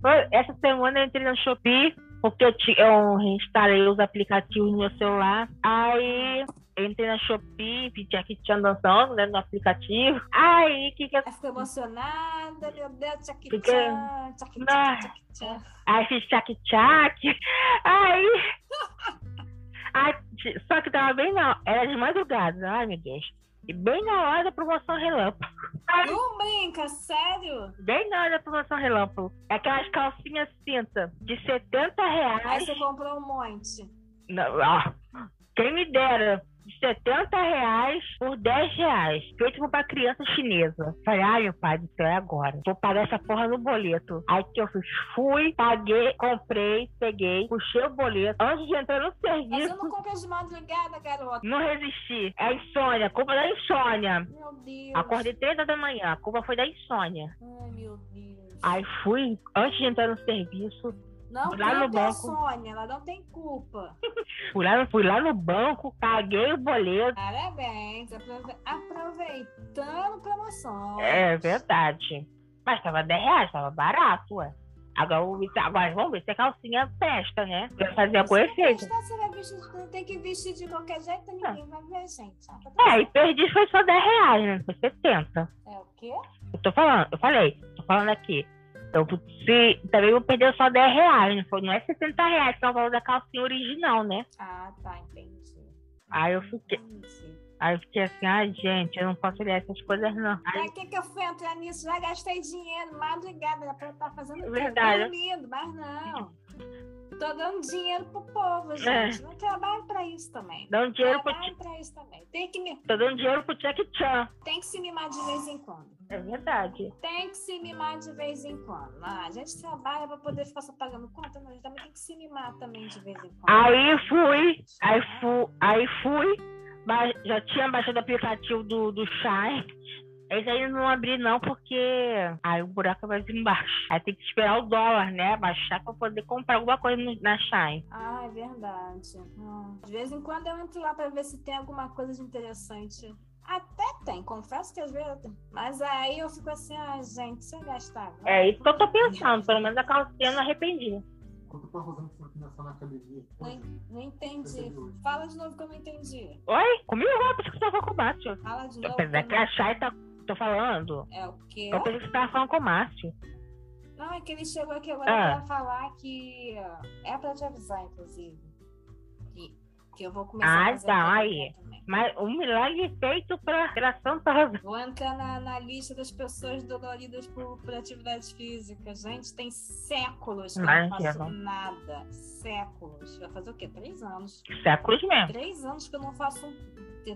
Essa semana eu entrei na Shopee porque eu, ti- eu reinstalei os aplicativos no meu celular. Aí entrei na Shopee, vi Jackie Chan dançando né, no aplicativo. Aí o que que eu ficou emocionada, meu Deus, Tchaki Fiquei-. Chan, Tchaki Chan. Aí fiz tchac tchac. Aí. Aí, só que tava bem na. Era de madrugada. Ai, meu Deus. E bem na hora da promoção relâmpago. Não brinca, sério? Bem na hora da promoção relâmpago. Aquelas calcinhas cinta de 70 Aí reais. você comprou um monte. Não, ó, quem me dera. De 70 reais por 10 reais. Feito pra criança chinesa. Falei, ai meu pai céu, é agora. Vou pagar essa porra no boleto. Aí que eu fiz? Fui, paguei, comprei, peguei, puxei o boleto. Antes de entrar no Mas eu serviço, não comprei de madrugada, garota. não resisti. É a insônia, culpa da insônia. Meu Deus. Acordei 3 horas da manhã, a culpa foi da insônia. Ai, meu Deus. Aí fui, antes de entrar no serviço, Não lá no banco. Sônia, ela não tem culpa. fui lá, fui lá no banco, paguei o boleto. Parabéns, aprove- aproveitando promoção. É verdade. Mas tava 10 reais, tava barato, ué. Agora, agora vamos ver se a calcinha presta, né? Pra fazer Se efeito. não Você vai vestir, tem que vestir de qualquer jeito, ninguém vai ver, gente. Ah, É, e perdi foi só 10 reais, né? Foi 70. É o quê? Eu tô falando, eu falei, tô falando aqui. Eu se, também vou perder só 10 reais, não, foi, não é 70 reais, que é o valor da calcinha original, né? Ah, tá, entendi. Aí eu fiquei, Entendi. aí eu fiquei assim, ai gente, eu não posso olhar essas coisas não. Pra que, que eu fui entrar nisso? Já gastei dinheiro, madrugada, era pra estar fazendo quê? Verdade. Dormindo, mas não. Tô dando dinheiro pro povo, gente. É. Não trabalho pra isso também. Dando dinheiro pro Trabalho pra isso também. Tem que me... Tô dando dinheiro pro Jack Chan. Tem que se mimar de vez em quando. É verdade. Tem que se mimar de vez em quando. Ah, a gente trabalha pra poder ficar só pagando conta, mas também tem que se mimar também de vez em quando. Aí fui, aí fui, aí fui, já tinha baixado o aplicativo do, do Shine esse aí não abri não, porque aí o buraco vai vir embaixo. Aí tem que esperar o dólar, né? Baixar pra poder comprar alguma coisa na Shine. Ah, é verdade. Hum. De vez em quando eu entro lá pra ver se tem alguma coisa de interessante. Até tem, confesso que às vezes tem. Mas aí eu fico assim, ah, gente, se eu gastar. É isso que eu tô pensando, pelo menos a calcinha não arrependi. Quanto pra Rosana começar na academia? Não, não entendi. Fala de novo que eu não entendi. Oi? Comigo? Eu pensei que você tava com o Márcio. Fala de novo. Apesar que a Chay tá tô falando. É o quê? Pensei que você tava falando com o Márcio. Não, é que ele chegou aqui agora ah. pra falar que. É pra te avisar, inclusive. Que, que eu vou começar ah, a fazer. Ah, tá. Aí. Mas um milagre feito pra, pela Santa Rosa. Vou entrar na, na lista das pessoas doloridas por, por atividade física. Gente, tem séculos que Mas, eu não faço nada. Séculos. Vai fazer o quê? Três anos. Séculos mesmo. Três anos que eu não faço um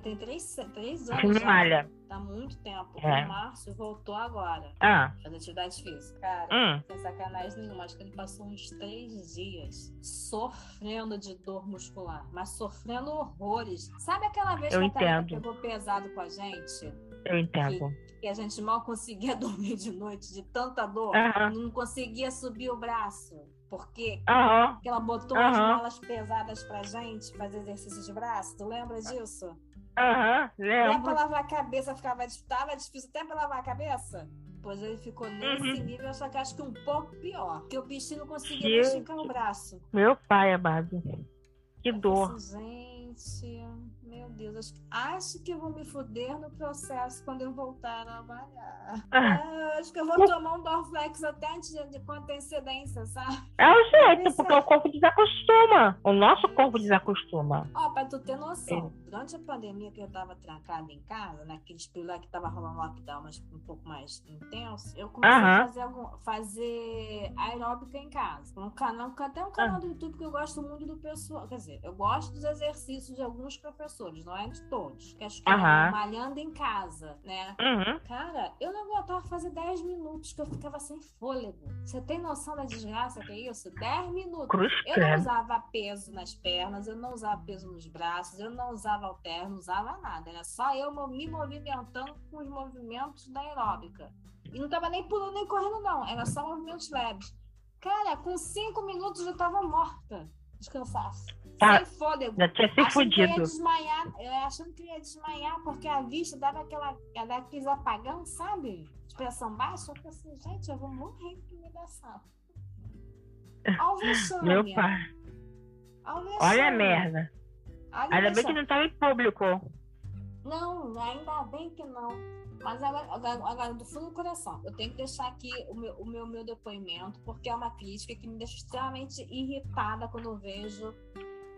tem três, três anos. Sim, malha. Tá muito tempo. É. O Márcio voltou agora. Ah. Fazer atividade física. Cara, hum. sem sacanagem nenhuma. Acho que ele passou uns três dias sofrendo de dor muscular. Mas sofrendo horrores. Sabe aquela vez Eu que entendo. a pegou pesado com a gente? Eu entendo. Que, que, a gente mal conseguia dormir de noite de tanta dor. Não conseguia subir o braço. Porque uhum. ela botou as malas pesadas pra gente fazer exercício de braço. Tu lembra disso? Aham, lembro. Até pra lavar a cabeça ficava tava difícil até pra lavar a cabeça. Pois ele ficou nesse uhum. nível, só que acho que um pouco pior. Porque o bichinho não conseguia esticar o braço. Meu pai, amado. Que dor. Assim, gente, meu Deus, acho que eu vou me fuder no processo quando eu voltar a trabalhar. Ah. acho que eu vou tomar um Dorflex até antes de, com antecedência, sabe? É o jeito, porque o corpo desacostuma. O nosso corpo desacostuma. Ó, pra tu ter noção, é. Durante a pandemia que eu tava trancada em casa, naqueles né, lá que tava rolando lockdown, mas um pouco mais intenso, eu comecei a fazer, algum, fazer aeróbica em casa. Um canal, até um canal uh -huh. do YouTube que eu gosto muito do pessoal. Quer dizer, eu gosto dos exercícios de alguns professores, não é de todos. Que acho que é malhando em casa, né? Uhum. Cara, eu não aguentava fazer 10 minutos que eu ficava sem fôlego. Você tem noção da desgraça que é isso? 10 minutos. Cruz eu não usava peso nas pernas, eu não usava peso nos braços, eu não usava alterno, não usava nada. Era só eu me movimentando com os movimentos da aeróbica. E não tava nem pulando nem correndo, não. Era só movimentos leves. Cara, com 5 minutos eu tava morta de cansaço. Tá. Sem fôlego. Já tinha se fudido. Que ia desmaiar, achando que ia desmaiar, porque a vista dava aquela, aqueles apagão, sabe? De pressão baixa. Eu falei assim, gente, eu vou morrer de humilhação. Alvexame. Meu pai. Olha a merda. Ainda bem que não tava em público. Não, ainda bem que não. Mas agora, agora, do fundo do coração, eu tenho que deixar aqui o meu, o meu, meu depoimento, porque é uma crítica que me deixa extremamente irritada quando eu vejo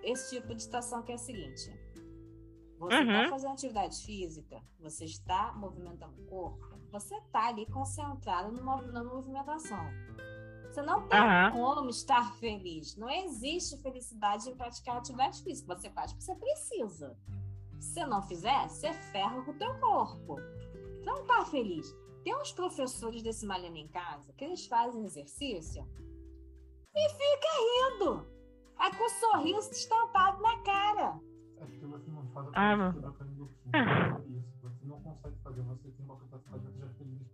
esse tipo de situação que é a seguinte. Você está uhum. fazendo atividade física, você está movimentando o corpo, você está ali concentrado na movimentação. Você não tem uhum. como estar feliz. Não existe felicidade em praticar atividade física. Você faz porque você precisa. Se não fizer, você ferra com o teu corpo. Você não está feliz. Tem uns professores desse Malhando em Casa que eles fazem exercício e fica rindo. Aí com um sorriso estampado na cara. Acho que você não faz a ah, não. Isso, você não consegue fazer, você tem uma capacidade de feliz de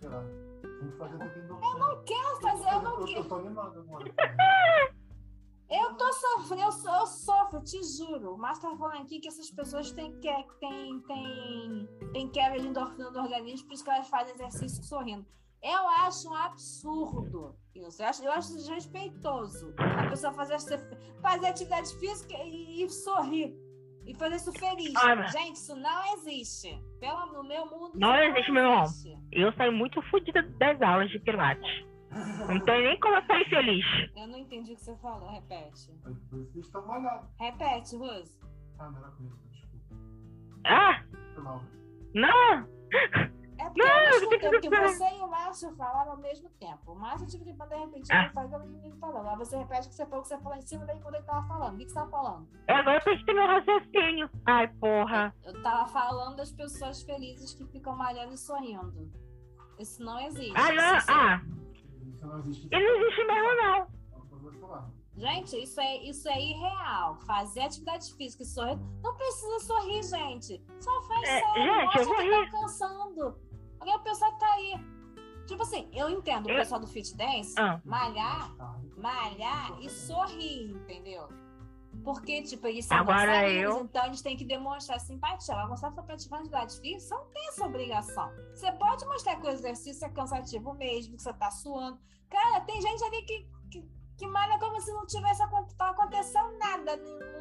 que Eu não quero fazer, eu não quero. Eu tô animado agora. Eu tô sofrendo, eu, eu sofro, te juro. O Márcio tá falando aqui que essas pessoas têm, que, têm, têm, têm quebra de endorfina do organismo, por isso que elas fazem exercício sorrindo. Eu acho um absurdo isso. Eu acho, eu acho desrespeitoso a pessoa fazer, fazer atividade física e, e sorrir. E fazer isso feliz. Ah, Gente, isso não existe. Pelo, no meu mundo. Não, não existe, meu irmão. Eu saio muito fodida das aulas de Pilates. Não tem nem como eu sair feliz. Eu não entendi o que você falou. Repete. Vocês estão molhados. Repete, Rose. Ah, não era comigo, desculpa. Ah! Não! É porque, não, ao tempo que você e o Márcio falaram ao mesmo tempo. O Márcio tive que de repente ah. fazer o menino falando. Aí você repete o que você falou, que você falou em cima daí quando ele tava falando. O que, que você tava falando? É, agora eu percebi meu raciocínio. Ai, porra. Eu, eu tava falando das pessoas felizes que ficam malhando e sorrindo. Isso não existe. Ah, não? Isso ah. Isso não existe. Ele não existe mesmo, não. Gente, isso é, isso é irreal. Fazer atividade física e sorrir. Não precisa sorrir, gente. Só faz é, sério. Gente, eu vou tá rir. Tá cansando. Agora o pessoal tá aí. Tipo assim, eu entendo o pessoal do fit dance ah. malhar, malhar e sorrir, entendeu? Porque, tipo, eles são Agora eu... então eles têm que demonstrar simpatia. Agora, você for praticar atividade física, não tem essa obrigação. Você pode mostrar que o exercício é cansativo mesmo, que você tá suando. Cara, tem gente ali que, que, que malha como se não tivesse acontecendo nada.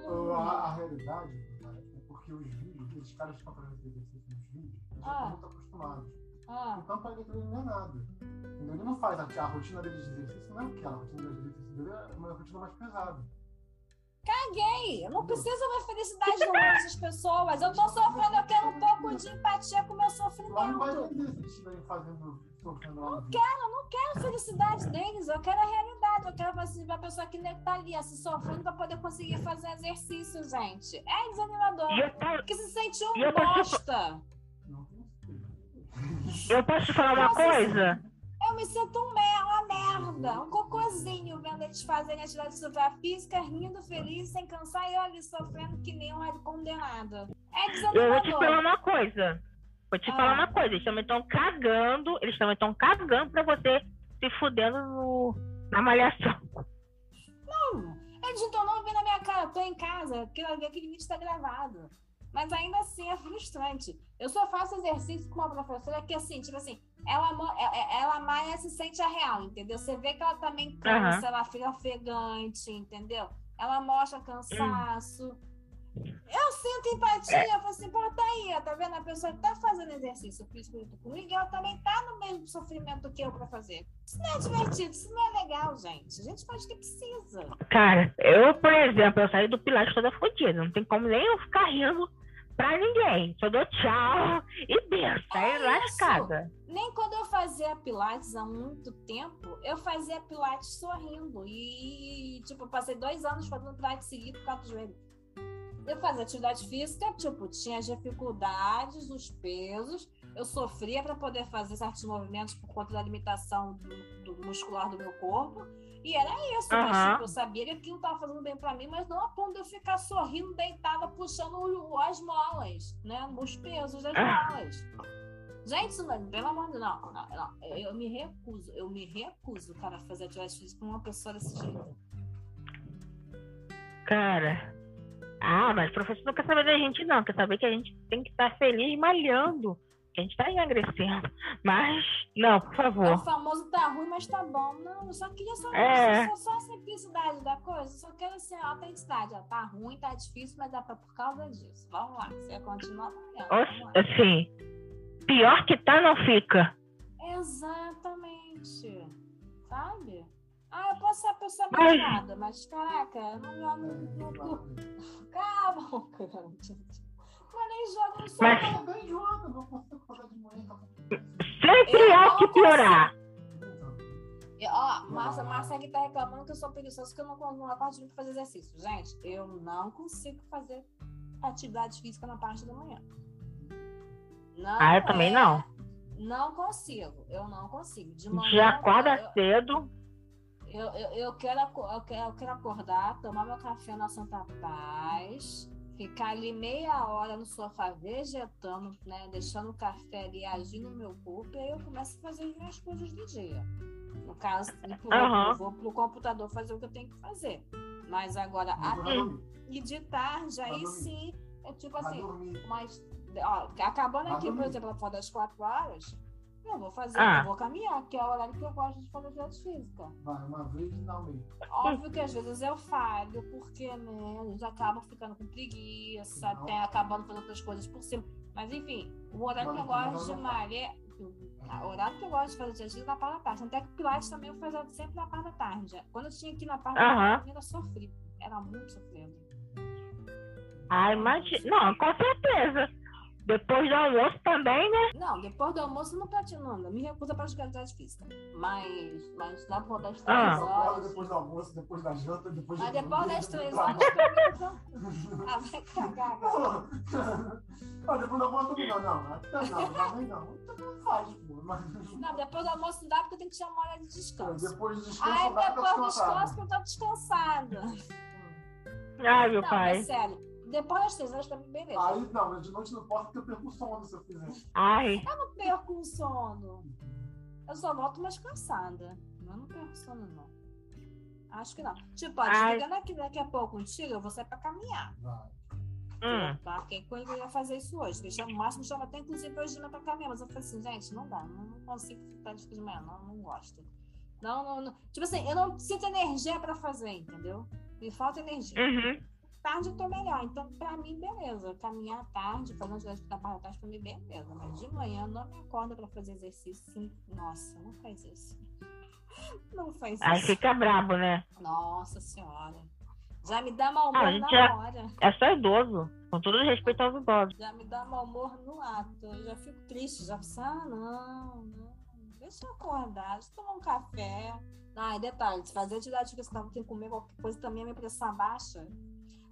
No... A, a, realidade, cara, é porque os vídeos, esses caras que estão fazendo exercício nos vídeos, eles ah. estão muito acostumados. Ah. Então, para ele, ele não é nada. Ele não faz a, a rotina dele de exercício, não é aquela. A rotina de exercício dele é uma rotina mais pesada. Caguei! Eu não preciso ver felicidade de outras pessoas. Eu tô sofrendo, sofrimento. Não vai entender se eles estiverem fazendo, sofrendo Não quero, não quero felicidade deles. Eu quero a realidade. Eu quero assim, a pessoa que tá ali, se sofrendo pra poder conseguir fazer exercício, gente. É desanimador. Porque se sente um bosta. Eu posso te falar uma Nossa, coisa? Eu me sinto um uma merda, um cocôzinho vendo eles fazerem atividade física, rindo, feliz, sem cansar e olha, sofrendo que nem uma condenada. É desanimador. Eu vou te falar uma coisa. Vou te ah. falar uma coisa. Eles também estão cagando, eles também estão cagando pra você se fudendo no, na malhação. Não, eles não estão não vendo a minha cara. Eu tô em casa, quero ver aquele vídeo está gravado. Mas ainda assim é frustrante. Eu só faço exercício com uma professora que, assim, tipo assim, ela, ela, é, é, ela mais se sente a real, entendeu? Você vê que ela também cansa, uhum. ela fica ofegante, entendeu? Ela mostra cansaço. Eu sinto empatia, é. eu falo assim, pô, tá aí, tá vendo? A pessoa que tá fazendo exercício físico comigo, ela também tá no mesmo sofrimento que eu pra fazer. Isso não é divertido, isso não é legal, gente. A gente faz o que precisa. Cara, eu, por exemplo, eu saí do Pilates toda fodida. Não tem como nem eu ficar rindo pra ninguém. Só dou tchau e benção. É lascada. Nem quando eu fazia Pilates há muito tempo, eu fazia Pilates sorrindo. E, tipo, eu passei dois anos fazendo Pilates seguido por causa do joelho. Eu fazia atividade física, tipo, tinha as dificuldades, os pesos. Eu sofria para poder fazer certos movimentos por conta da limitação do, do muscular do meu corpo. E era isso, uhum. mas tipo, eu sabia que aquilo estava fazendo bem para mim, mas não a ponto de eu ficar sorrindo, deitada, puxando as molas, né? Os pesos das molas. Gente, não, pelo amor de Deus, não, não, não, eu me recuso, eu me recuso, cara, a fazer atividade física com uma pessoa desse jeito. Cara, ah, mas o professor não quer saber da gente, não, quer saber que a gente tem que estar feliz malhando a gente tá emagrecendo. Mas, não, por favor. O famoso tá ruim, mas tá bom. Não, eu só queria só, é. só, só a simplicidade da coisa. Só quero assim, a autenticidade. Ó, tá ruim, tá difícil, mas dá pra por causa disso. Vamos lá, você continua trabalhando. Assim, pior que tá, não fica. Exatamente. Sabe? Ah, eu posso ser a pessoa mais mas caraca, eu não. não, não, não... Calma, cara. Mas nem joga no sol. Mas... Também joga, não consigo fazer de manhã. Sempre há que piorar. Ó, Márcia, Márcia aqui tá reclamando que eu sou preguiçosa, que eu não, não acordo de fazer exercício. Gente, eu não consigo fazer atividade física na parte da manhã. Não ah, eu também é, não. Não consigo, eu não consigo. De manhã, Já acorda eu, cedo. Eu, eu, eu, quero, eu, quero, eu quero acordar, tomar meu café na Santa Paz, ficar ali meia hora no sofá vegetando, né? Deixando o café ali agir no meu corpo, e aí eu começo a fazer as minhas coisas do dia. No caso, uhum. eu vou pro computador fazer o que eu tenho que fazer. Mas agora, e de tarde, aí sim, é tipo assim, mas ó, acabando aqui, por exemplo, fora das quatro horas, eu vou fazer, ah. eu vou caminhar, que é o horário que eu gosto de fazer atividade física. Vai, uma vez não Óbvio que às vezes eu falho, porque né, a gente acaba ficando com preguiça, não. até acabando fazendo outras coisas por cima. Mas enfim, o horário que eu gosto de malhar, o horário que eu gosto de fazer atividade física é na parte da tarde. Até que o Pilates também eu fazia sempre na parte da tarde. Quando eu tinha aqui na parte uhum. da tarde, eu era sofrido. Era muito sofrido. Ah, imagina. Não, com certeza. Depois do almoço também, né? Não, depois do almoço não pratica, não. Me recusa para atividade física. Mas, mas lá por das três ah. horas. Depois do almoço, depois da janta, depois Mas depois das três horas, Ah, vai cagar, cara. Ah, depois do almoço não, não. Não, também não. Não faz, pô. Não, depois do almoço não dá porque tem que chamar hora de descanso. Depois do descanso, Aí depois do descanso porque eu tô descansada. Ai, meu não, pai. É sério. Depois das três horas pra mim, beleza. Aí não, mas de noite não posso porque eu perco o sono se eu fizer. Ai. Eu não perco o sono. Eu só volto mais cansada. Eu não perco sono, não. Acho que não. Tipo, ó, desligando aqui daqui a pouco contigo, eu vou sair pra caminhar. Vai. Hum. Tá? Porque quando eu ia fazer isso hoje, deixar no máximo, chama até inclusive hoje de manhã pra caminhar. Mas eu falei assim, gente, não dá, não, não consigo ficar de manhã, não, não gosto. Não, não, não, Tipo assim, eu não sinto energia pra fazer, entendeu? Me falta energia. Uhum tarde eu tô melhor. Então, pra mim, beleza. Caminhar à tarde, fazer uma atividade da tarde, pra mim, beleza. Mas de manhã, não me acorda pra fazer exercício. Sim. Nossa, não faz isso. Não faz isso. Aí fica brabo, né? Nossa senhora. Já me dá mau humor ah, na já... hora. É só idoso. Com todo respeito aos idosos. Já me dá mau humor no ato. Eu já fico triste. Já penso, ah, não, não. Deixa eu acordar. Deixa eu tomar um café. Ah, e detalhe, se fazer atividade que você tem que comer qualquer coisa também, a minha pressão baixa.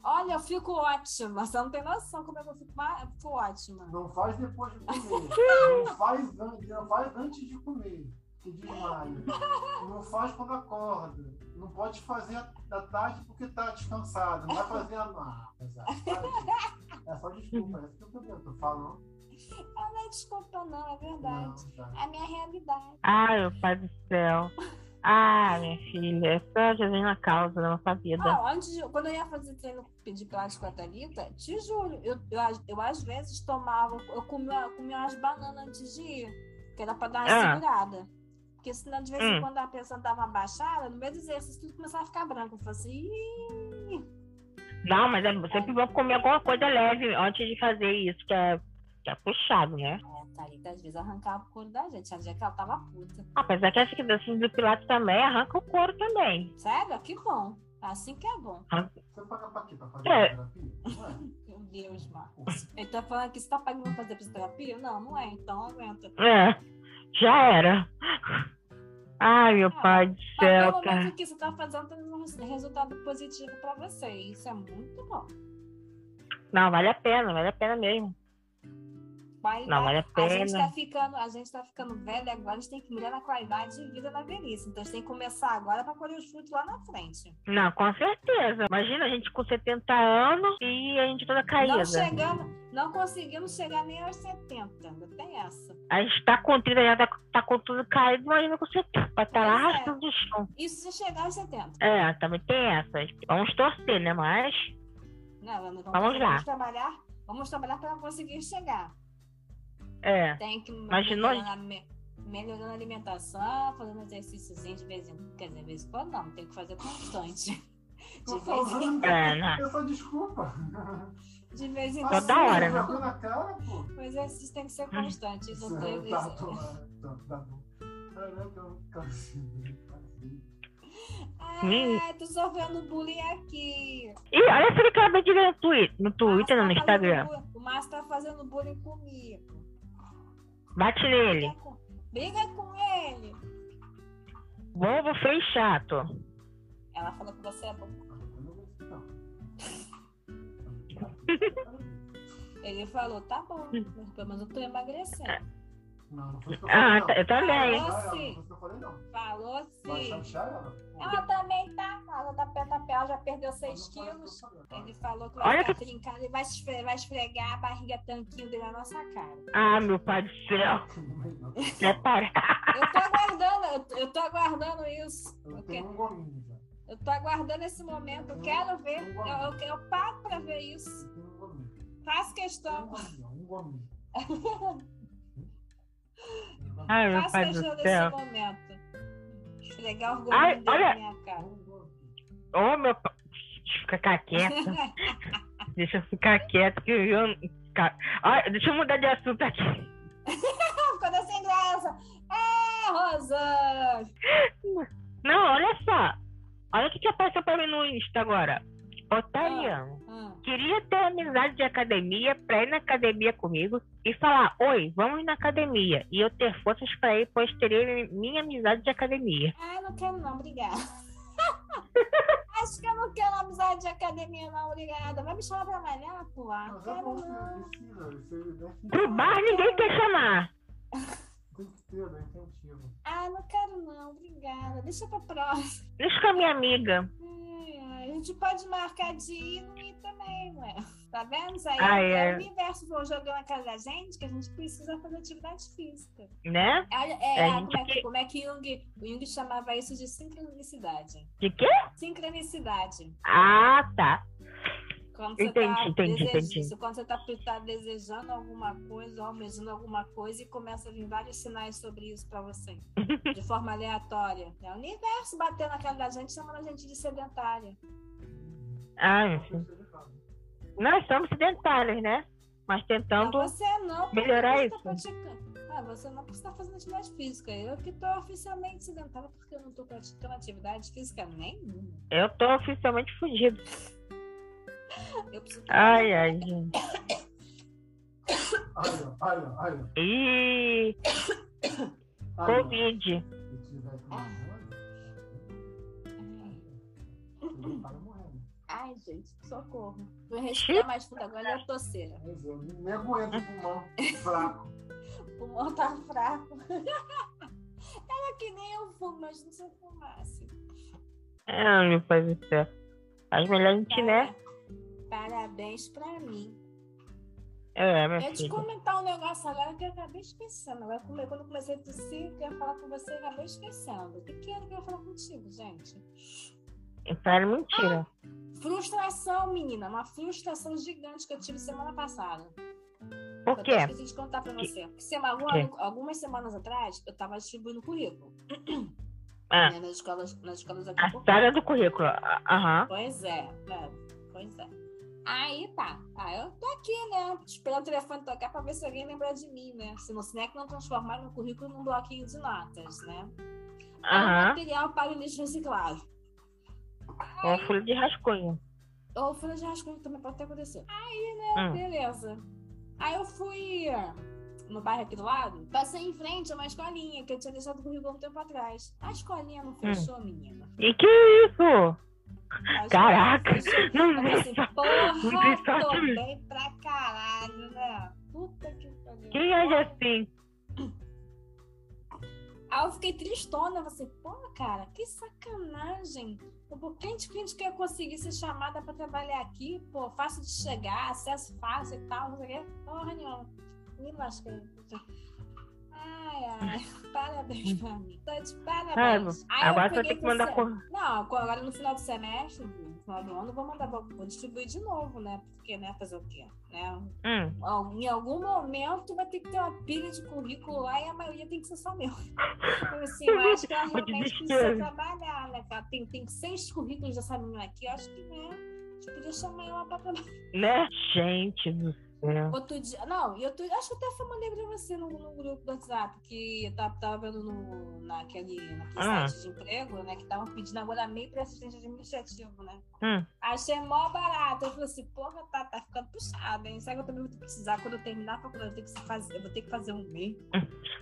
Olha, eu fico ótima. Você não tem noção como é que eu fico, eu fico ótima. Não faz depois de comer. não, faz não faz antes de comer. Que desmaia. Não faz quando acorda. Não pode fazer da tarde porque tá descansado. Não vai fazer a. Ah, é só desculpa. É isso que eu tô falando. Não é desculpa, não, é verdade. Não, tá. É a minha realidade. Ai, meu pai do céu. Ah, minha filha, é só Jesus na causa da nossa vida. Não, antes de, quando eu ia fazer treino de plástico com a Thalita, te juro, eu, eu, eu, às vezes tomava, eu comia, comia umas bananas antes de ir, que era pra dar uma ah. segurada. Porque senão, de vez em hum. quando a pessoa dava uma baixada, no meio do exercício, tudo começava a ficar branco. Eu falei assim! Não, mas é sempre bom comer alguma coisa leve antes de fazer isso, que é, que é puxado, né? É. Thalita às vezes arrancava o couro da gente. Tinha dia que ela tava puta. Apesar que essa que assim, do Pilates também arranca o couro também. Sério? Que bom. Assim que é bom. Você paga pra quê? Pra fazer é. terapia? Meu Deus, Marcos. Ele tá falando que você tá pagando pra fazer fisioterapia? Não, não é. Então aguenta. É. Já era. Ai, meu ah, pai do céu, pelo menos o que você tá fazendo tem um resultado positivo pra você. Isso é muito bom. Não, vale a pena, vale a pena mesmo. Qualidade, não vale a pena. A gente está ficando, a gente tá ficando velho agora, a gente tem que melhorar a qualidade de vida na velhice. Então a gente tem que começar agora para colher os frutos lá na frente. Não, com certeza. Imagina a gente com 70 anos e a gente toda caída. Não chegamos, não conseguimos chegar nem aos 70. Ainda tem essa. A gente tá com 30, já tá, tá com tudo caído, imagina com 70. Vai estar lá é. arrastando o chão. Isso se chegar aos 70. É, também tem essas. Vamos torcer, né? Mas. Não, vamos, vamos lá. Vamos trabalhar, vamos trabalhar para conseguir chegar. É. Tem que melhorando, me, melhorando a alimentação, fazendo exercícios de vez em quando. Quer dizer, de vez em quando não, tem que fazer constante. De vez em quando. É, Eu só desculpa. De vez em quando. Toda hora, né? O exercício tem que ser constante. Não tem tá, tô, tá, tá. Ah, tô sofrendo bullying aqui. Ih, olha essa que eu acabei de ver no Twitter, no, Twitter, tá no Instagram. O Márcio tá fazendo bullying comigo. Bate nele. Briga com ele. Bobo feio chato. Ela falou que você é bom. ele falou, tá bom, pelo menos eu tô emagrecendo. Não, não foi isso que eu falei, Ah, não. eu também. Falou sim. Falou sim. Ela também tá. Ela tá pé a pé, ela já perdeu 6 quilos. Ele falou que vai Olha ficar que... trincado e vai esfregar, vai esfregar a barriga tanquinho dele na nossa cara. Ah, meu pai do céu. é parar. Eu tô aguardando, eu, eu tô aguardando isso. Eu, tenho um gominho já. Eu tô aguardando esse momento, eu quero ver. Eu, eu, eu pago pra ver isso. Faço questão. Um gominho. Ai, meu pai do céu. momento. Esfregar o orgulho olha... minha cara. Ô, oh, meu pai. Deixa eu ficar quieta. deixa eu ficar quieto que eu. Olha, deixa eu mudar de assunto aqui. Ficou sem graça. É, Rosa! Não, olha só. Olha o que, que apareceu pra mim no Insta agora. Otariano, ah, ah. queria ter amizade de academia pra ir na academia comigo e falar: Oi, vamos na academia. E eu ter forças pra ir, pois teria minha amizade de academia. Ah, não quero não, obrigada. Acho que eu não quero amizade de academia, não, obrigada. Vai me chamar pra malhar, pô? Não quero não. Pro bar ninguém quer chamar. Tem que ter, né? Incentivo. Ah, não quero não, obrigada. Deixa pra próxima. Deixa com a minha amiga. É, a gente pode marcar de ir e não ir também, ué. Tá vendo? Isso aí ah, é, é. o universo jogando na casa da gente que a gente precisa fazer atividade física. Né? É, é, é como, é que, como é que Jung, o Jung chamava isso de sincronicidade? De quê? Sincronicidade. Ah, tá. Quando você tá entendi, entendi. Quando você está tá desejando alguma coisa, almejando alguma coisa e começa a vir vários sinais sobre isso para você, de forma aleatória. É o universo batendo na cara da gente, chamando a gente de sedentária. Ah, enfim. Nós somos sedentários, né? Mas tentando não, você não, melhorar você isso. Tá ah, você não está fazendo atividade física. Eu que estou oficialmente sedentária porque eu não estou praticando atividade física nenhuma. Eu estou oficialmente fugido. Eu preciso... Ai, ai, gente. Olha, olha, olha. Ih! Covid. Ai, gente, socorro. Vou respirar mais fundo agora eu tosseira. Nem aguento o pulmão fraco. o pulmão tá fraco. Era que nem eu fumo, mas não se eu fumasse. É, meu pai do céu. As melhores gente, né? Parabéns pra mim. É, minha eu te comentar um negócio agora que eu acabei esquecendo. Agora, quando eu comecei a tossir, eu ia falar com você e acabei esquecendo. O que, que era que eu ia falar contigo, gente? Para mentira. Ah, frustração, menina. Uma frustração gigante que eu tive semana passada. Por quê? Eu esqueci de contar pra você. Porque semana, algumas semanas atrás, eu tava distribuindo currículo. Ah. Né, nas escolas, nas escolas aqui. A história do currículo. Aham. Pois é, né? Pois é. Aí tá. Ah, eu tô aqui, né? Esperando o telefone tocar pra ver se alguém lembra de mim, né? Se não, se é que não transformar meu currículo num bloquinho de notas, né? Uhum. material para o lixo reciclável. Ou folha de rascunho. Ou folha de rascunho também pode ter acontecido. Aí, né? Hum. Beleza. Aí eu fui no bairro aqui do lado, passei em frente a uma escolinha que eu tinha deixado o currículo um tempo atrás. A escolinha não hum. fechou, hum. menina. E que isso? Caraca! Não, eu assim, porra, tô bem pra caralho, né? Puta que pariu. Quem é assim? Aí eu fiquei tristona, você, pô, cara, que sacanagem. Por que a gente, que a gente quer conseguir ser chamada pra trabalhar aqui, pô, fácil de chegar, acesso fácil e tal, não sei o quê. Porra nenhuma. Me lasquei. Ai, ai, parabéns pra mim. Tô de parabéns. É, agora você tem que mandar por... Não, agora no final do semestre, no final do ano, vou mandar, vou distribuir de novo, né? Porque, né, fazer o quê? Né? Hum. Em algum momento vai ter que ter uma pilha de currículo lá e a maioria tem que ser só meu. Então, assim, eu acho que ela realmente precisa trabalhar, né? Cara? Tem, tem seis currículos dessa menina aqui, eu acho que, né? A gente podia chamar ela pra trabalhar. Né? Gente do é. Outro dia. Não, eu tô, acho que até mandei pra você no, no grupo do WhatsApp, que eu tava, tava vendo no, naquele, naquele ah. site de emprego, né? Que estavam pedindo agora meio pra assistente administrativo, né? Hum. Achei mó barato. Eu falei assim, porra, tá, tá ficando puxado, hein? Sabe que eu também vou precisar, quando eu terminar a faculdade, eu, tenho que fazer, eu vou ter que fazer um MEI.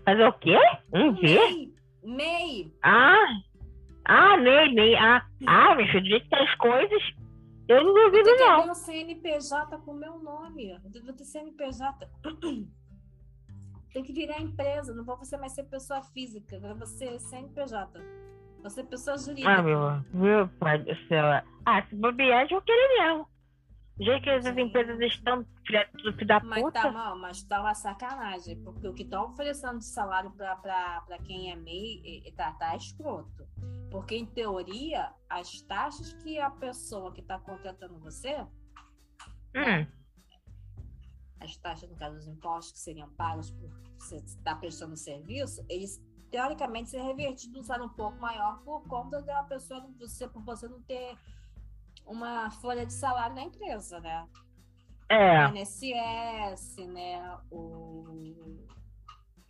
Fazer o quê? Um MEI? MEI. Ah! Ah, MEI, MEI. Ah, ah filho, do jeito que as coisas. Eu não duvido, eu não. Eu um CNPJ com o meu nome. Eu vou ter CNPJ. Tem que virar empresa. Não vou você mais ser pessoa física. Agora você CNPJ. Você pessoa jurídica. Ah, meu, meu pai do céu. Ah, se bobear, eu querer mesmo. Já que essas empresas estão tudo da mas puta. Tá, mal, mas tá uma sacanagem. Porque o que estão oferecendo de salário para quem é MEI tá, tá escroto. Porque, em teoria, as taxas que a pessoa que está contratando você, hum. as taxas, no caso, dos impostos que seriam pagos por você estar tá prestando serviço, eles teoricamente ser revertidos salário um pouco maior por conta da pessoa, você, por você não ter uma folha de salário na empresa, né? É. O INSS, né? O,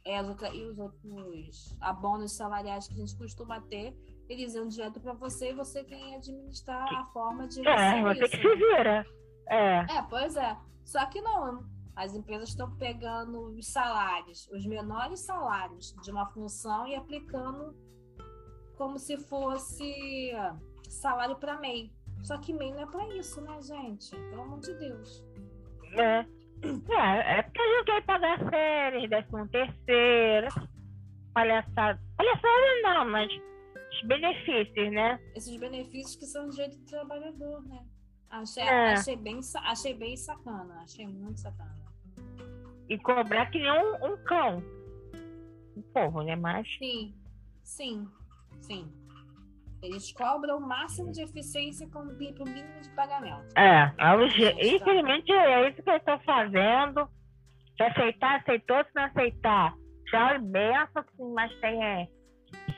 é, e os outros abonos salariais que a gente costuma ter eles iam direto para você e você quem ia administrar a forma de. É, você isso. que se vira. É. É, pois é. Só que não. As empresas estão pegando os salários, os menores salários de uma função e aplicando como se fosse salário para MEI. Só que MEI não é para isso, né, gente? Pelo amor de Deus. É. É, é porque a gente quer pagar férias, décimo terceiro, palhaçada. Palhaçada não, mas os benefícios, né? Esses benefícios que são direito do trabalhador, né? Achei, é. achei, bem, achei bem sacana, achei muito sacana. E cobrar que nem um, um cão. Um povo, né? Mas. Sim, sim, sim. Eles cobram o máximo de eficiência com o mínimo de pagamento. É, é infelizmente é isso que eu estou fazendo. Se aceitar, aceitou, se não aceitar, tchau e benção, mas tem é,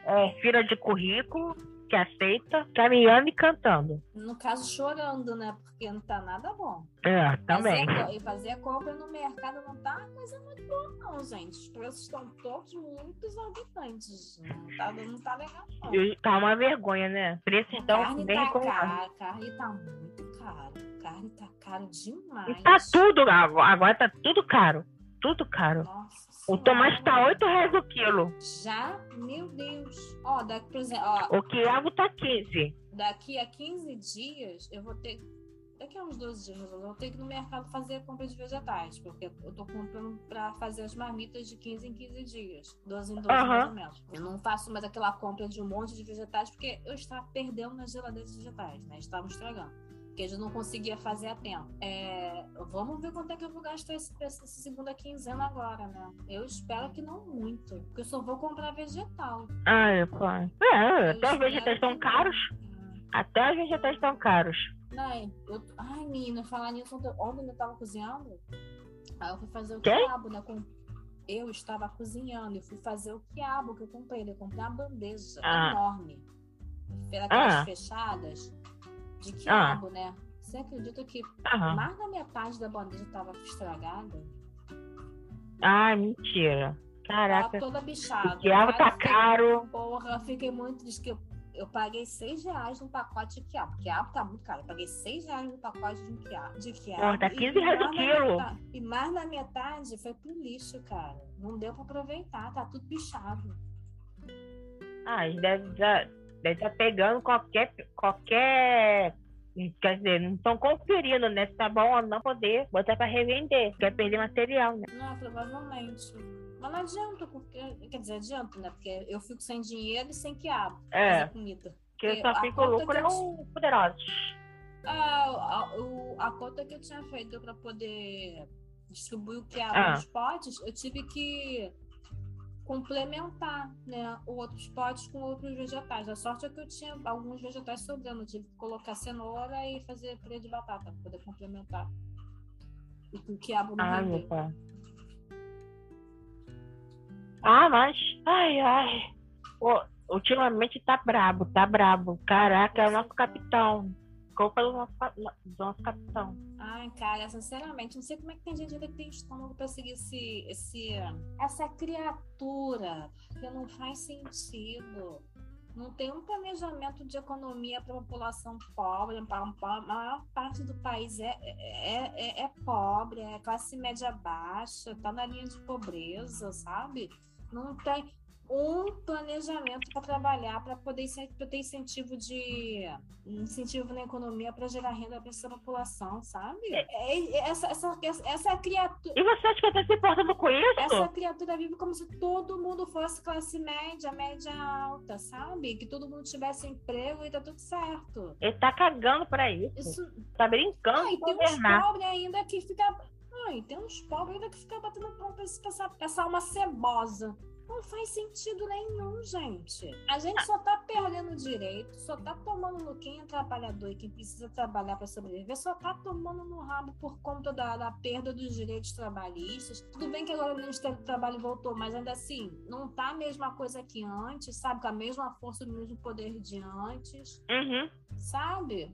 é, fila de currículo que aceita, caminhando e cantando. No caso, chorando, né? Porque não tá nada bom. É, também. Fazer, e fazer compra no mercado não tá uma coisa muito boa, não, gente. Os preços estão todos muito exorbitantes. Não tá, não tá legal, não. E tá uma vergonha, né? Preços estão bem tá caro, carne tá muito caro. Carne tá caro demais. E tá tudo, agora tá tudo caro. Tudo caro. Nossa. O tomate tá 8 reais o quilo. Já? Meu Deus. Ó, daqui, por exemplo, ó, O quiabo tá 15. Daqui a 15 dias, eu vou ter. Daqui a uns 12 dias, eu vou ter que ir no mercado fazer a compra de vegetais. Porque eu tô comprando pra fazer as marmitas de 15 em 15 dias. 12 em 12, uhum. mais ou menos. Eu não faço mais aquela compra de um monte de vegetais, porque eu estava perdendo nas geladeiras vegetais, né? Estavam estragando porque a gente não conseguia fazer a tempo. É, vamos ver quanto é que eu vou gastar esse, essa segunda quinzena agora, né? Eu espero que não muito, porque eu só vou comprar vegetal. Ah, é, claro. É, até os vegetais estão que... caros. Até os vegetais estão caros. Não, eu... Ai, menina, falar nisso, ontem eu tava cozinhando, aí eu fui fazer o quiabo, né? Com... Eu estava cozinhando e fui fazer o quiabo que eu comprei. Eu comprei uma bandeja ah. enorme. Aquelas ah. fechadas de quiabo, ah. né? Você acredita que Aham. mais da metade da bandeja estava estragada? Ai, mentira. Caraca. Tava toda bichada. O quiabo tá fiquei, caro. Porra, eu fiquei muito. Diz que eu, eu paguei 6 reais no pacote de quiabo. Quiabo tá muito caro. Eu paguei 6 reais no pacote de quiabo. De quiabo. Porra, tá 15 reais o quilo. Metade, e mais da metade foi pro lixo, cara. Não deu pra aproveitar. Tá tudo bichado. Ah, deve estar deve tá pegando qualquer. qualquer Quer dizer, não estão conferindo, né? Se tá bom ou não poder botar para revender. Quer perder material, né? Não, provavelmente. Mas não adianta, porque. Quer dizer, adianta, né? Porque eu fico sem dinheiro e sem quiabo é. fazer comida. Porque só fica o lucro é o poderoso. Ah, a, a, a conta que eu tinha feito para poder distribuir o quiabo ah. nos potes, eu tive que complementar né, outros potes com outros vegetais. A sorte é que eu tinha alguns vegetais sobrando, eu tive que colocar cenoura e fazer purê de batata para poder complementar. E com quiabo no ah, meu pai. Ah, mas. Ai, ai. Pô, ultimamente tá brabo, tá brabo. Caraca, é o nosso capitão culpa do nosso, do nosso capitão. Ai, cara, sinceramente, não sei como é que tem gente que tem estômago pra seguir esse, esse, essa criatura, porque não faz sentido. Não tem um planejamento de economia para a população pobre. A maior parte do país é, é, é, é pobre, é classe média baixa, está na linha de pobreza, sabe? Não tem um planejamento para trabalhar, para poder pra ter incentivo de incentivo na economia para gerar renda para essa população, sabe? É, é, essa, essa, essa criatura. E você acha que está se importando com isso? Essa criatura vive como se todo mundo fosse classe média, média alta, sabe? Que todo mundo tivesse emprego e tá tudo certo. Ele tá cagando para isso. isso. Tá brincando. Ah, e tem uns pobres ainda que fica. Ai, tem uns pobres ainda que fica batendo pão pra essa, essa alma cebosa. Não faz sentido nenhum, gente. A gente só tá perdendo direito, só tá tomando no quem é trabalhador e quem precisa trabalhar para sobreviver, só tá tomando no rabo por conta da, da, perda dos direitos trabalhistas. Tudo bem que agora o Ministério do Trabalho voltou, mas ainda assim, não tá a mesma coisa que antes, sabe? Com a mesma força, o mesmo poder de antes. Uhum. Sabe?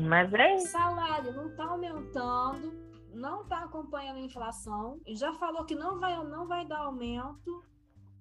Mas é. O salário não tá aumentando, não tá acompanhando a inflação. Já falou que não vai, não vai dar aumento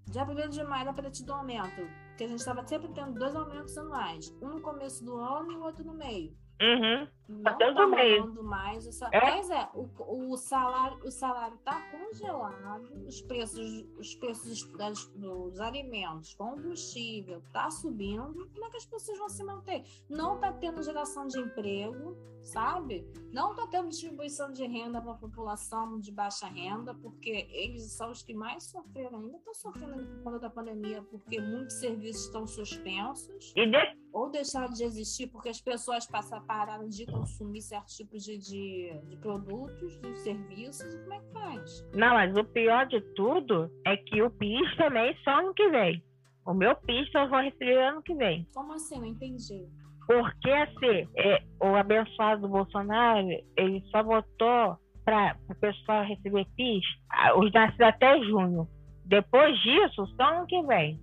Dia 1 de maio dá para ter um aumento. Porque a gente estava sempre tendo dois aumentos anuais. Um no começo do ano e o outro no meio. Uhum. Não tá rolando mais. O sal... é? Mas é, o, o salário o salário está congelado, os preços, os preços das, dos alimentos, combustível está subindo. Como é que as pessoas vão se manter? Não está tendo geração de emprego, sabe? Não está tendo distribuição de renda para a população de baixa renda, porque eles são os que mais sofreram, ainda estão sofrendo por conta da pandemia, porque muitos serviços estão suspensos. E de ou deixaram de existir porque as pessoas passam, pararam de consumir certos tipos de, de, de, produtos, de serviços, como é que faz? Não, mas o pior de tudo é que o PIS também só ano que vem. O meu PIS só vou receber ano que vem. Como assim? Não entendi. Porque assim, é, o abençoado do Bolsonaro, ele só votou para o pessoal receber PIS os nascidos até junho. Depois disso, só ano que vem.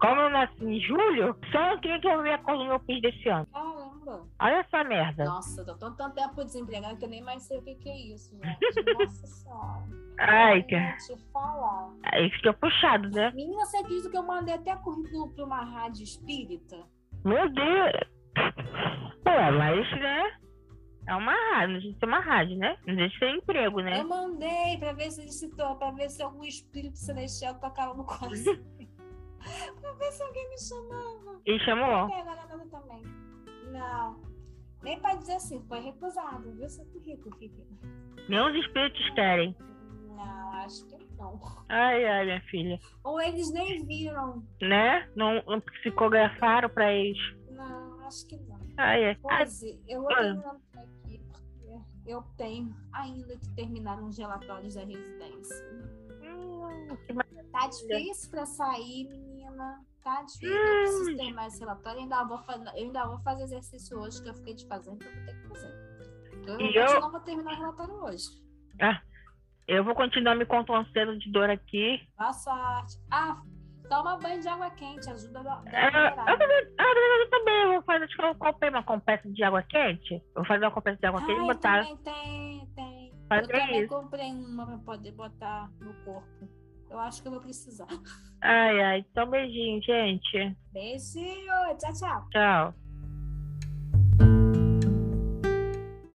Como eu nasci em julho, só quem que eu ver a coisa do meu PIS desse ano. Caramba. Olha essa merda. Nossa, tô tão tanto tempo desempregado que eu nem mais sei o que, que é isso, gente. Nossa senhora. Ai, cara. Te falar. Aí fica puxado, né? Menina, você acredita que eu mandei até currículo pra uma rádio espírita? Meu Deus. Pô, mas, né? É uma rádio, não deixa de ser uma rádio, né? Não deixa de ser emprego, né? Eu mandei pra ver se ele citou, pra ver se algum espírito celestial tocava no coração. pra ver se alguém me chamava. E chamou? Não também. Não. Nem pra dizer assim, foi recusado, viu seu currículo, filha? Nem os espíritos querem. Não, acho que não. Ai, ai, minha filha. Ou eles nem viram. Né? Não, não psicografaram pra eles. Não, acho que não. Ai, é. Rose, eu vou terminando aqui, porque eu tenho ainda que terminar uns relatórios da residência. Hum, Tá difícil pra sair, menina. Tá difícil. Eu preciso ter mais relatório. Eu ainda, vou fazer, eu ainda vou fazer exercício hoje que eu fiquei de fazer, então eu vou ter que fazer. Eu, eu... não vou terminar o relatório hoje. Ah, eu vou continuar me contorcendo de dor aqui. Boa sorte. Ah, toma banho de água quente, ajuda a. É, eu, também, eu também vou fazer. Acho que eu comprei uma compressa de água quente. vou fazer uma compressa de água ah, quente e botar. Também tem, tem. Fazer eu também isso. comprei uma pra poder botar no corpo. Eu acho que eu vou precisar. Ai, ai. Então, beijinho, gente. Beijo. Tchau, tchau. Tchau.